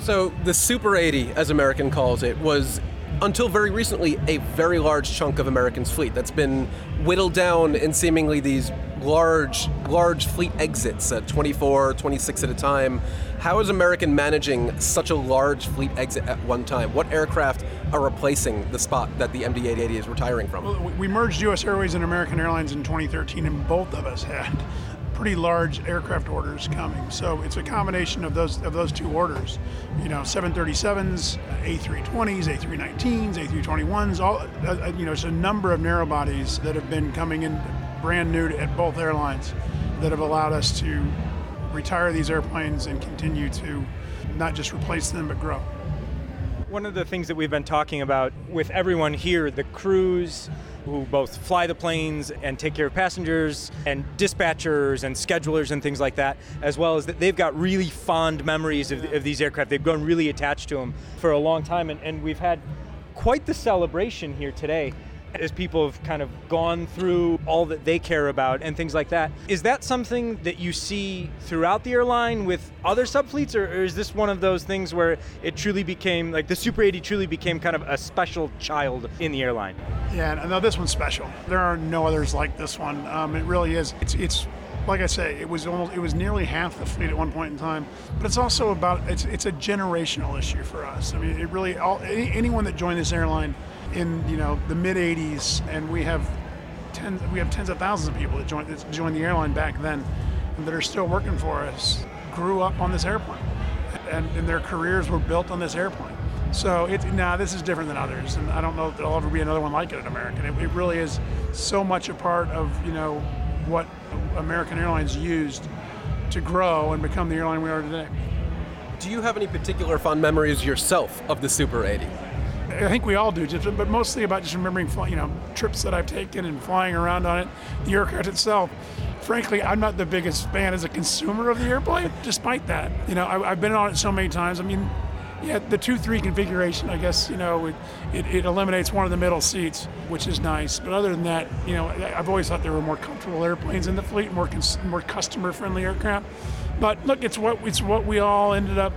So the Super 80, as American calls it, was until very recently a very large chunk of American's fleet that's been whittled down in seemingly these large large fleet exits at 24 26 at a time. How is american managing such a large fleet exit at one time? What aircraft are replacing the spot that the md-880 is retiring from? Well, we merged us airways and american airlines in 2013 and both of us had pretty large aircraft orders coming. So it's a combination of those of those two orders. You know, 737s, A320s, A319s, A321s. All uh, uh, you know, it's a number of narrow bodies that have been coming in brand new at both airlines that have allowed us to retire these airplanes and continue to not just replace them but grow. One of the things that we've been talking about with everyone here, the crews, who both fly the planes and take care of passengers and dispatchers and schedulers and things like that, as well as that they've got really fond memories of, of these aircraft. They've grown really attached to them for a long time, and, and we've had quite the celebration here today as people have kind of gone through all that they care about and things like that. Is that something that you see throughout the airline with other subfleets, or, or is this one of those things where it truly became like the Super 80 truly became kind of a special child in the airline? Yeah, and no, this one's special. There are no others like this one. Um, it really is. It's it's like I say, it was almost it was nearly half the fleet at one point in time. But it's also about it's it's a generational issue for us. I mean, it really all anyone that joined this airline in you know the mid 80s, and we have tens we have tens of thousands of people that joined that joined the airline back then, and that are still working for us, grew up on this airplane, and, and their careers were built on this airplane. So it now this is different than others, and I don't know if there'll ever be another one like it at American. It, it really is so much a part of you know what American Airlines used to grow and become the airline we are today. Do you have any particular fond memories yourself of the Super 80? I think we all do, just, but mostly about just remembering, you know, trips that I've taken and flying around on it. The aircraft itself, frankly, I'm not the biggest fan as a consumer of the airplane. Despite that, you know, I, have been on it so many times. I mean, yeah, the two-three configuration, I guess, you know, it, it, it, eliminates one of the middle seats, which is nice. But other than that, you know, I've always thought there were more comfortable airplanes in the fleet, more cons- more customer-friendly aircraft. But look, it's what it's what we all ended up,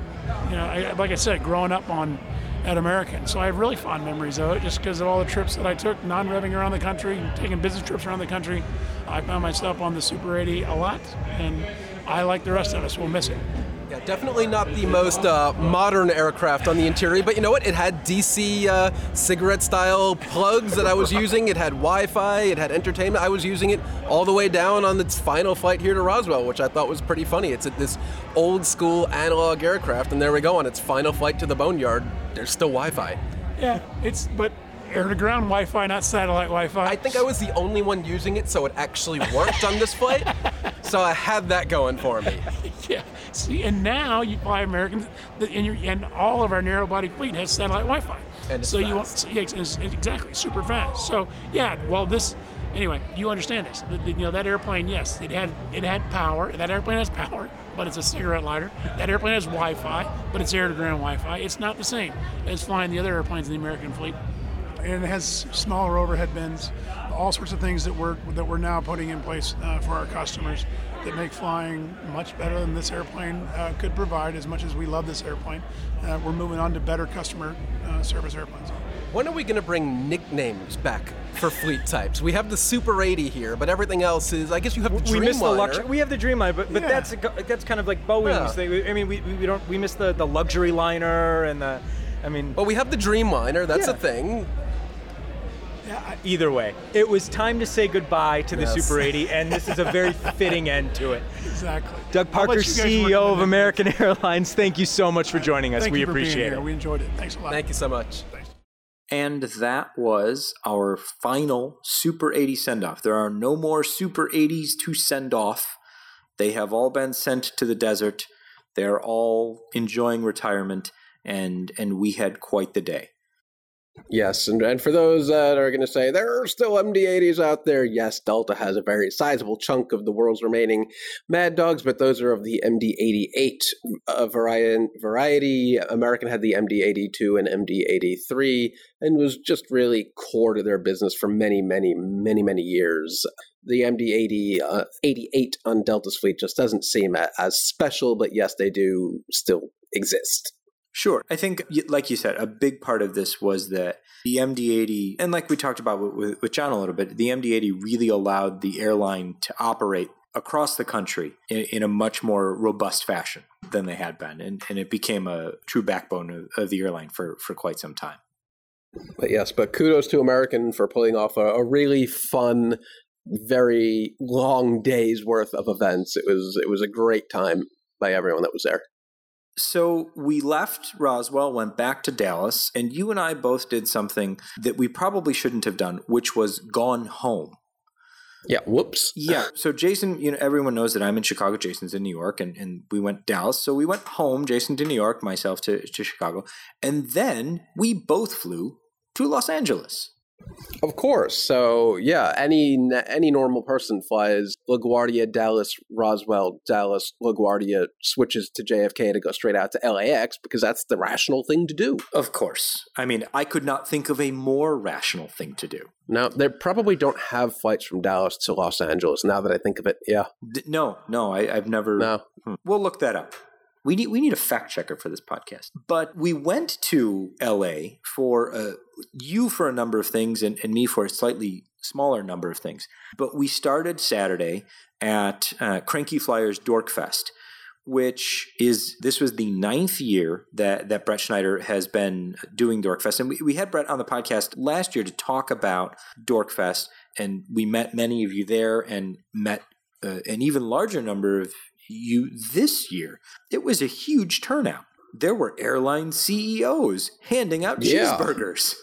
you know, I, like I said, growing up on at American. So I have really fond memories of it just because of all the trips that I took, non revving around the country, taking business trips around the country. I found myself on the Super 80 a lot, and I, like the rest of us, will miss it. Yeah, definitely not the most uh, modern aircraft on the interior, but you know what? It had DC uh, cigarette style plugs that I was using. It had Wi Fi, it had entertainment. I was using it all the way down on its final flight here to Roswell, which I thought was pretty funny. It's this old school analog aircraft, and there we go on its final flight to the boneyard. There's still Wi Fi. Yeah, it's but air to ground Wi-Fi, not satellite Wi-Fi. I think I was the only one using it, so it actually worked on this flight. So I had that going for me. yeah. See, and now you fly American, and, you and all of our narrow body fleet has satellite Wi-Fi. And it's so you fast. want, yeah, it's, it's exactly super fast. So yeah, well this. Anyway, you understand this. The- the- you know that airplane. Yes, it had it had power. That airplane has power, but it's a cigarette lighter. That airplane has Wi-Fi, but it's air-to-ground Wi-Fi. It's not the same as flying the other airplanes in the American fleet. and it has smaller overhead bins, all sorts of things that we're that we're now putting in place uh, for our customers that make flying much better than this airplane uh, could provide. As much as we love this airplane, uh, we're moving on to better customer uh, service airplanes. When are we going to bring nicknames back for fleet types? We have the Super 80 here, but everything else is. I guess you have the we missed the Dreamliner. luxury. We have the Dreamliner, but but Yeah. that's that's kind of like Boeing's Yeah. thing. I mean, we, we we don't we missed the the luxury liner and the. I mean, But we have the Dreamliner. That's Yeah. a thing. Uh, either way, it was time to say goodbye to the Yes. Super 80, and this is a very fitting end to it. Exactly. Doug Parker, you guys work CEO of the- American Airlines, thank you so much for joining us. Thank we you for being appreciate here. it. We enjoyed it. Thanks a lot. Thank you so much. And that was our final Super 80 send off. There are no more Super 80s to send off. They have all been sent to the desert. They're all enjoying retirement, and, and we had quite the day. Yes, and, and for those that are going to say there are still MD-80s out there, yes, Delta has a very sizable chunk of the world's remaining Mad Dogs, but those are of the MD-88 uh, variety. variety. American had the MD-82 and MD-83, and was just really core to their business for many, many, many, many years. The MD-80, uh, 88 on Delta's fleet just doesn't seem as special, but yes, they do still exist. Sure. I think, like you said, a big part of this was that the MD80, and like we talked about with, with, John a little bit, the MD80 really allowed the airline to operate across the country in, in a much more robust fashion than they had been. And, and it became a true backbone of, of the airline for, for quite some time. But yes, but kudos to American for pulling off a, a really fun, very long days worth of events. It was it was a great time by everyone that was there. So we left Roswell, went back to Dallas, and you and I both did something that we probably shouldn't have done, which was gone home. Yeah, whoops. Yeah. So Jason, you know, everyone knows that I'm in Chicago. Jason's in New York, and, and we went to Dallas. So we went home. Jason to New York, myself to, to Chicago, and then we both flew to Los Angeles. Of course. So yeah, any any normal person flies LaGuardia, Dallas, Roswell, Dallas, LaGuardia, switches to JFK to go straight out to LAX because that's the rational thing to do. Of course. I mean, I could not think of a more rational thing to do. Now they probably don't have flights from Dallas to Los Angeles. Now that I think of it, yeah, D- no, no, I, I've never. no. Hmm. We'll look that up. We need we need a fact checker for this podcast. But we went to L.A. for uh, you for a number of things, and, and me for a slightly smaller number of things. But we started Saturday at uh, Cranky Flier's Dorkfest, which is this was the ninth year that that Brett Snyder has been doing Dorkfest, and we, we had Brett on the podcast last year to talk about Dorkfest, and we met many of you there, and met uh, an even larger number of you this year. It was a huge turnout. There were airline CEOs handing out Yeah. cheeseburgers.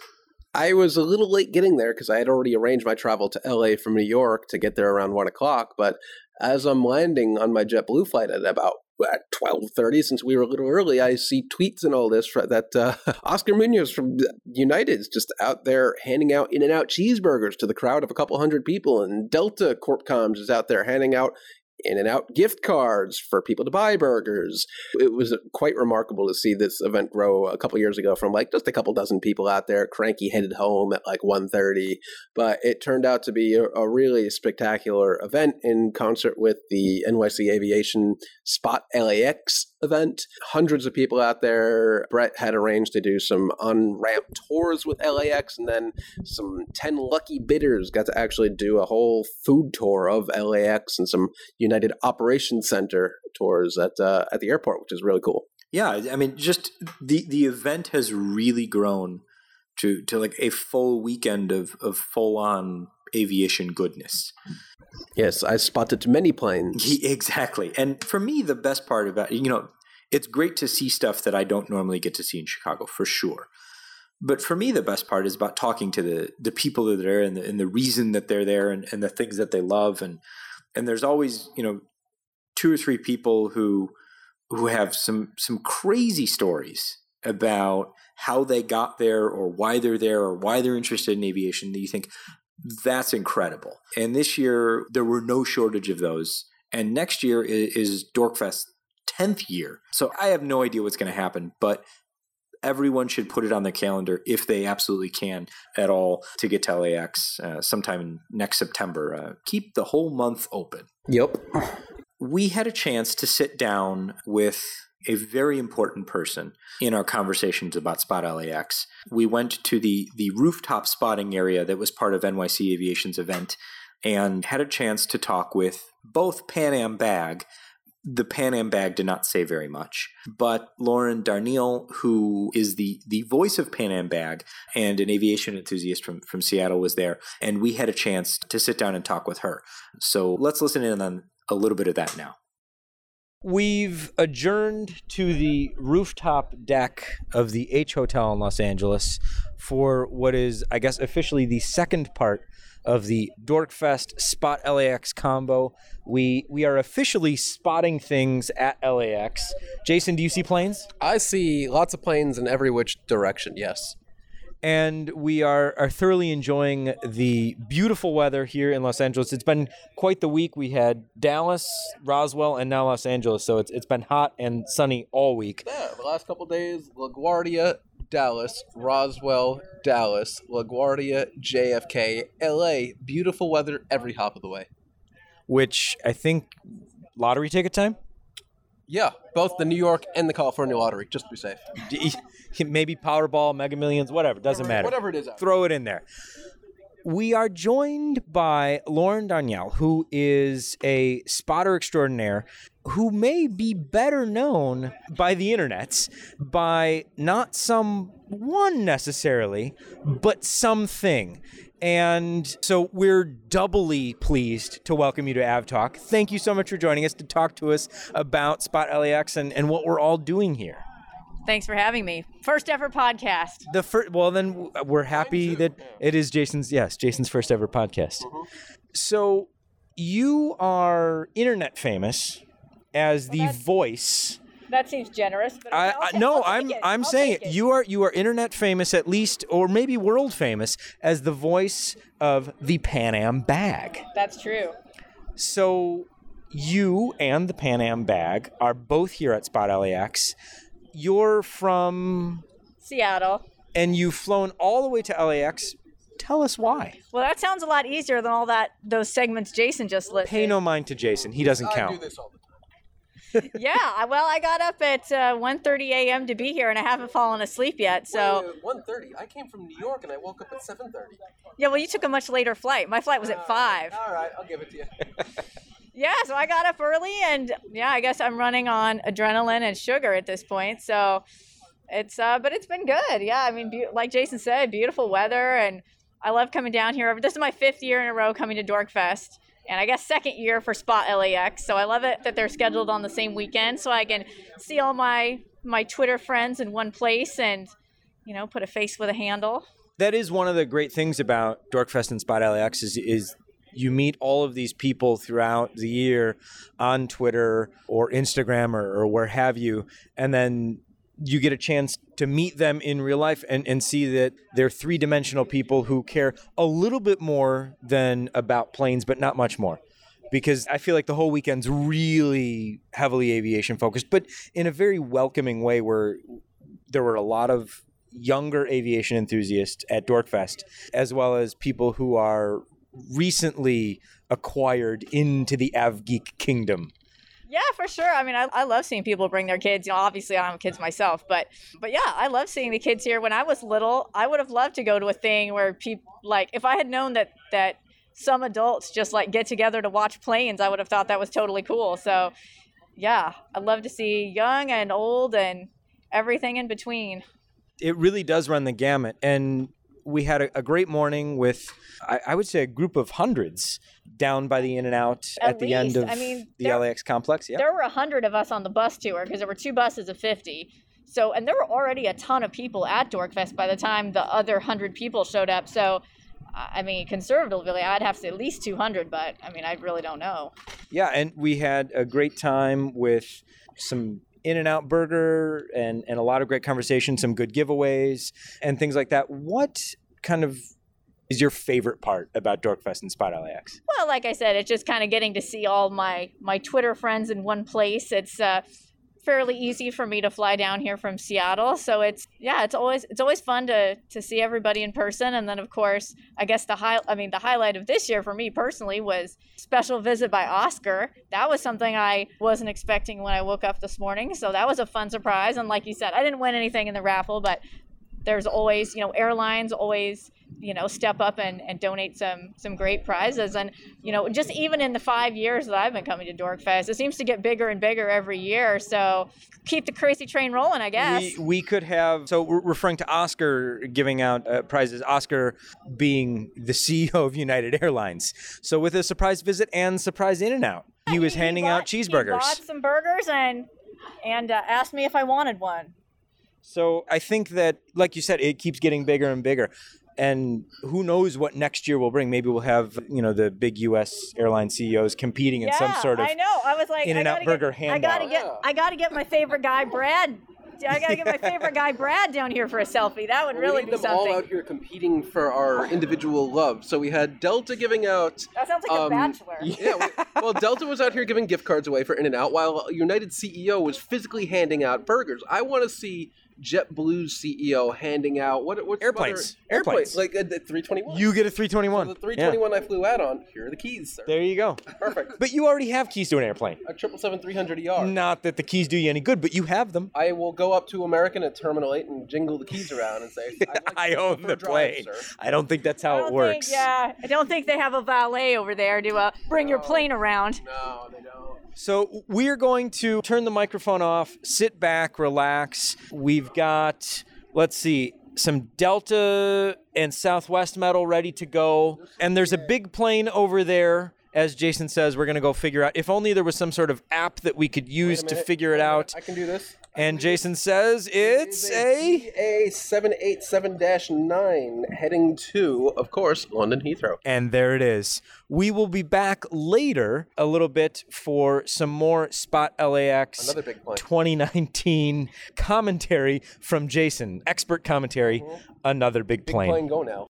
I was a little late getting there because I had already arranged my travel to LA from New York to get there around one o'clock. But as I'm landing on my JetBlue flight at about at twelve thirty, since we were a little early, I see tweets and all this that uh, Oscar Munoz from United is just out there handing out In and Out cheeseburgers to the crowd of a couple hundred people, and Delta Corp Corpcoms is out there handing out In and Out gift cards for people to buy burgers. It was quite remarkable to see this event grow a couple years ago from like just a couple dozen people out there cranky headed home at like 1.30 but it turned out to be a, a really spectacular event in concert with the nyc aviation spot lax event. Hundreds of people out there. Brett had arranged to do some on ramp tours with LAX, and then some 10 lucky bidders got to actually do a whole food tour of LAX and some United Operations Center tours at, uh, at the airport, which is really cool. Yeah, I mean, just the the event has really grown to to like a full weekend of of full on aviation goodness. Yes, I spotted many planes. Exactly. And for me, the best part about, you know, it's great to see stuff that I don't normally get to see in Chicago, for sure. But for me, the best part is about talking to the the people that are there and the, and the reason that they're there and, and the things that they love. And and there's always, you know, two or three people who who have some some crazy stories about how they got there or why they're there or why they're interested in aviation that you think that's incredible. And this year, there were no shortage of those. And next year is, is Dorkfest 10th year. So I have no idea what's going to happen, but everyone should put it on their calendar if they absolutely can at all to get to LAX uh, sometime next September. Uh, keep the whole month open. Yep. We had a chance to sit down with a very important person in our conversations about Spot LAX. We went to the the rooftop spotting area that was part of NYC Aviation's event and had a chance to talk with both Pan Am Bag. The Pan Am Bag did not say very much, but Lauren Darnielle, who is the the voice of Pan Am Bag and an aviation enthusiast from from Seattle, was there, and we had a chance to sit down and talk with her. So let's listen in on a little bit of that now. We've adjourned to the rooftop deck of the H Hotel in Los Angeles for what is, I guess, officially the second part of the Dorkfest Spot LAX combo. We we are officially spotting things at LAX. Jason, do you see planes? I see lots of planes in every which direction, yes and we are, are thoroughly enjoying the beautiful weather here in Los Angeles. It's been quite the week. We had Dallas, Roswell, and now Los Angeles, so it's, it's been hot and sunny all week. Yeah, the last couple days, LaGuardia, Dallas, Roswell, Dallas, LaGuardia, JFK, LA. Beautiful weather every hop of the way. Which I think lottery ticket time? Yeah, both the New York and the California lottery, just to be safe. Maybe Powerball, Mega Millions, whatever, doesn't matter. Whatever it is. Throw it in there. We are joined by Lauren Danielle, who is a spotter extraordinaire who may be better known by the internets by not some one necessarily, but something. And so we're doubly pleased to welcome you to AvTalk. Thank you so much for joining us to talk to us about Spot LAX and, and what we're all doing here. Thanks for having me. First ever podcast. The first, well, then we're happy that it is Jason's. Yes, Jason's first ever podcast. Mm-hmm. So you are internet famous as well, the voice that seems generous. But I, I no, I'm it. I'm I'll saying you are you are internet famous at least, or maybe world famous as the voice of the Pan Am bag. That's true. So you and the Pan Am bag are both here at Spot LAX. You're from Seattle, and you've flown all the way to LAX tell us why. Well, that sounds a lot easier than all that those segments Jason just listed. Pay no mind to Jason; he doesn't count yeah, well, I got up at uh, 1.30 a.m. to be here, and I haven't fallen asleep yet. So 1.30. I came from New York, and I woke up at 7.30. Yeah, well, you took a much later flight. My flight was at five. All right, I'll give it to you. yeah, so I got up early, and yeah, I guess I'm running on adrenaline and sugar at this point. So it's, uh, but it's been good. Yeah, I mean, be- like Jason said, beautiful weather, and I love coming down here. This is my fifth year in a row coming to Dorkfest and I guess second year for Spot LAX. So I love it that they're scheduled on the same weekend, so I can see all my my Twitter friends in one place and you know put a face with a handle. That is one of the great things about Dorkfest and Spot LAX is is you meet all of these people throughout the year on Twitter or Instagram or, or where have you, and then you get a chance to meet them in real life and, and see that they're three dimensional people who care a little bit more than about planes, but not much more. Because I feel like the whole weekend's really heavily aviation focused, but in a very welcoming way where there were a lot of younger aviation enthusiasts at Dorkfest, as well as people who are recently acquired into the AvGeek kingdom Yeah, for sure. I mean, I, I love seeing people bring their kids. You know, obviously I have kids myself, but but yeah, I love seeing the kids here. When I was little, I would have loved to go to a thing where people like if I had known that that some adults just like get together to watch planes, I would have thought that was totally cool. So yeah, I'd love to see young and old and everything in between. It really does run the gamut. And we had a, a great morning with, I, I, would say, a group of hundreds down by the In and Out at, at the end of I mean, the there, LAX complex. Yeah. There were a hundred of us on the bus tour because there were two buses of 50. So, and there were already a ton of people at Dorkfest by the time the other hundred people showed up. So, I mean, conservatively, I'd have to say at least 200, but I mean, I really don't know. Yeah, and we had a great time with some in and Out Burger and, and a lot of great conversation, some good giveaways and things like that. What kind of is your favorite part about Dorkfest and Spot LAX? Well, like I said, it's just kind of getting to see all my my Twitter friends in one place. It's uh, fairly easy for me to fly down here from Seattle. So it's yeah, it's always it's always fun to to see everybody in person. And then of course, I guess the high I mean the highlight of this year for me personally was special visit by Oscar. That was something I wasn't expecting when I woke up this morning. So that was a fun surprise. And like you said, I didn't win anything in the raffle, but there's always, you know, airlines always you know step up and, and donate some some great prizes. And you know just even in the five years that i've been coming to dorkfest it seems to get bigger and bigger every year. So keep the crazy train rolling i guess. We, we could have so we're referring to oscar giving out uh, prizes oscar being the ceo of united airlines. So with a surprise visit and surprise in and out he was handing bought, out cheeseburgers he bought some burgers and and uh, asked me if i wanted one so I think that, like you said, it keeps getting bigger and bigger and who knows what next year will bring? Maybe we'll have you know the big U.S. airline CEOs competing in yeah, some sort of I know. I was like, In and Out Burger get, handout. I gotta get, I gotta get my favorite guy, Brad. I gotta get my favorite guy, Brad, down here for a selfie. That would really we be them something. all out here competing for our individual love. So we had Delta giving out. That sounds like um, a bachelor. Yeah. We, well, Delta was out here giving gift cards away for In and Out, while United CEO was physically handing out burgers. I want to see JetBlue's CEO handing out what what's airplanes, airplanes, like a, a 321. You get a 321. So the 321 yeah. I flew out on. Here are the keys, sir. There you go. Perfect. But you already have keys to an airplane. A triple seven three hundred ER. Not that the keys do you any good, but you have them. I will go up to American at Terminal Eight and jingle the keys around and say, like "I own the plane." I don't think that's how it works. Think, yeah, I don't think they have a valet over there to uh, bring no, your plane around. No, they don't. So we're going to turn the microphone off, sit back, relax. We've got, let's see, some Delta and Southwest metal ready to go. And there's a big plane over there. As Jason says, we're going to go figure out. If only there was some sort of app that we could use to figure it out. I can do this. And Jason says it's a a seven eight seven nine heading to, of course, London Heathrow. And there it is. We will be back later a little bit for some more Spot LAX 2019 commentary from Jason, expert commentary. Mm-hmm. Another big, big plane. plane. Go now.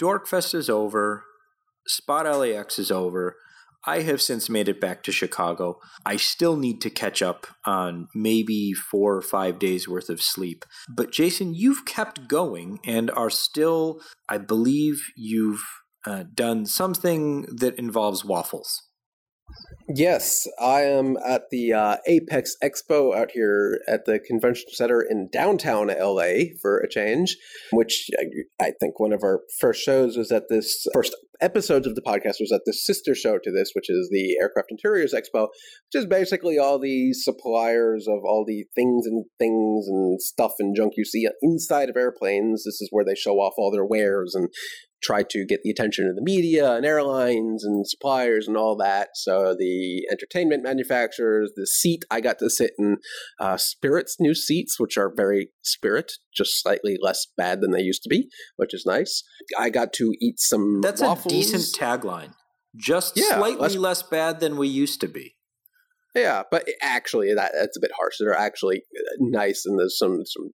Dorkfest is over. Spot LAX is over. I have since made it back to Chicago. I still need to catch up on maybe four or five days worth of sleep. But Jason, you've kept going and are still, I believe, you've uh, done something that involves waffles. Yes, I am at the uh, Apex Expo out here at the convention center in downtown LA for a change, which I think one of our first shows was at this first episodes of the podcast was at the sister show to this, which is the Aircraft Interiors Expo, which is basically all the suppliers of all the things and things and stuff and junk you see inside of airplanes. This is where they show off all their wares and try to get the attention of the media and airlines and suppliers and all that. So the entertainment manufacturers, the seat I got to sit in, uh, Spirit's new seats, which are very Spirit, just slightly less bad than they used to be, which is nice. I got to eat some. That's waffles. a decent tagline. Just yeah, slightly less, less bad than we used to be. Yeah, but actually, that that's a bit harsh. They're actually nice, and there's some some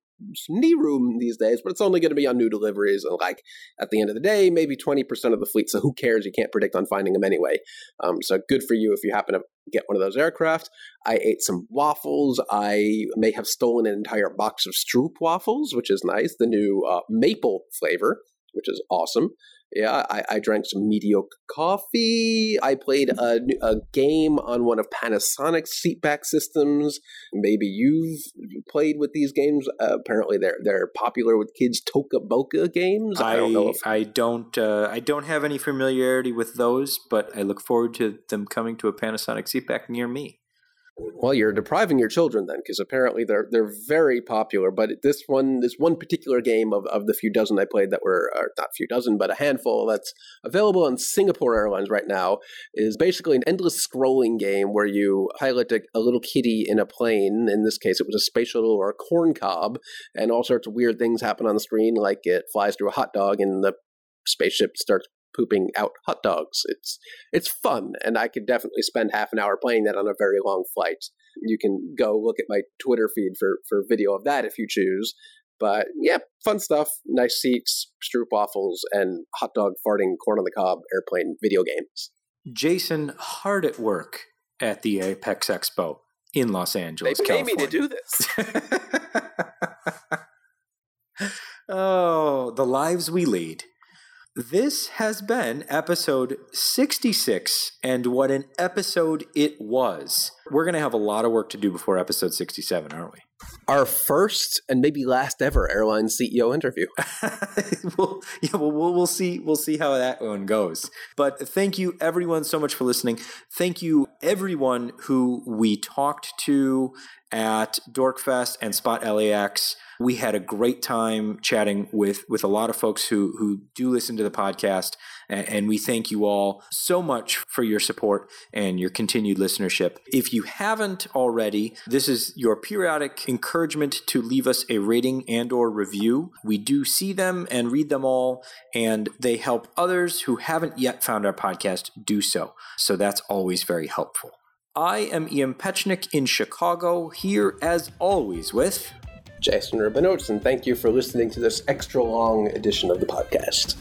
knee room these days, but it's only going to be on new deliveries. And like at the end of the day, maybe 20% of the fleet. So who cares? You can't predict on finding them anyway. Um, so good for you if you happen to get one of those aircraft. I ate some waffles. I may have stolen an entire box of Stroop waffles, which is nice. The new uh, maple flavor, which is awesome. Yeah, I, I drank some mediocre coffee. I played a, a game on one of Panasonic's seatback systems. Maybe you've played with these games. Uh, apparently, they're they're popular with kids. Toca Boca games. I, I don't know if I don't uh, I don't have any familiarity with those, but I look forward to them coming to a Panasonic seatback near me. Well, you're depriving your children then, because apparently they're they're very popular. But this one, this one particular game of, of the few dozen I played that were not few dozen, but a handful that's available on Singapore Airlines right now is basically an endless scrolling game where you pilot a, a little kitty in a plane. In this case, it was a space shuttle or a corn cob, and all sorts of weird things happen on the screen, like it flies through a hot dog and the spaceship starts pooping out hot dogs. It's it's fun, and I could definitely spend half an hour playing that on a very long flight. You can go look at my Twitter feed for for video of that if you choose. But yeah, fun stuff. Nice seats, stroop waffles, and hot dog farting corn on the cob airplane video games. Jason hard at work at the Apex Expo in Los Angeles. They Angeles, paid me California. to do this. oh, the lives we lead. This has been episode 66, and what an episode it was. We're going to have a lot of work to do before episode 67, aren't we? Our first and maybe last ever airline CEO interview. we'll, yeah, well, we'll, we'll see. We'll see how that one goes. But thank you, everyone, so much for listening. Thank you, everyone who we talked to at Dorkfest and Spot LAX. We had a great time chatting with with a lot of folks who who do listen to the podcast, and, and we thank you all so much for your support and your continued listenership. If you haven't already, this is your periodic encouragement to leave us a rating and or review. We do see them and read them all, and they help others who haven't yet found our podcast do so. So that's always very helpful. I am Ian Petchenik in Chicago, here as always with. Jason Rabinowitz, and thank you for listening to this extra long edition of the podcast.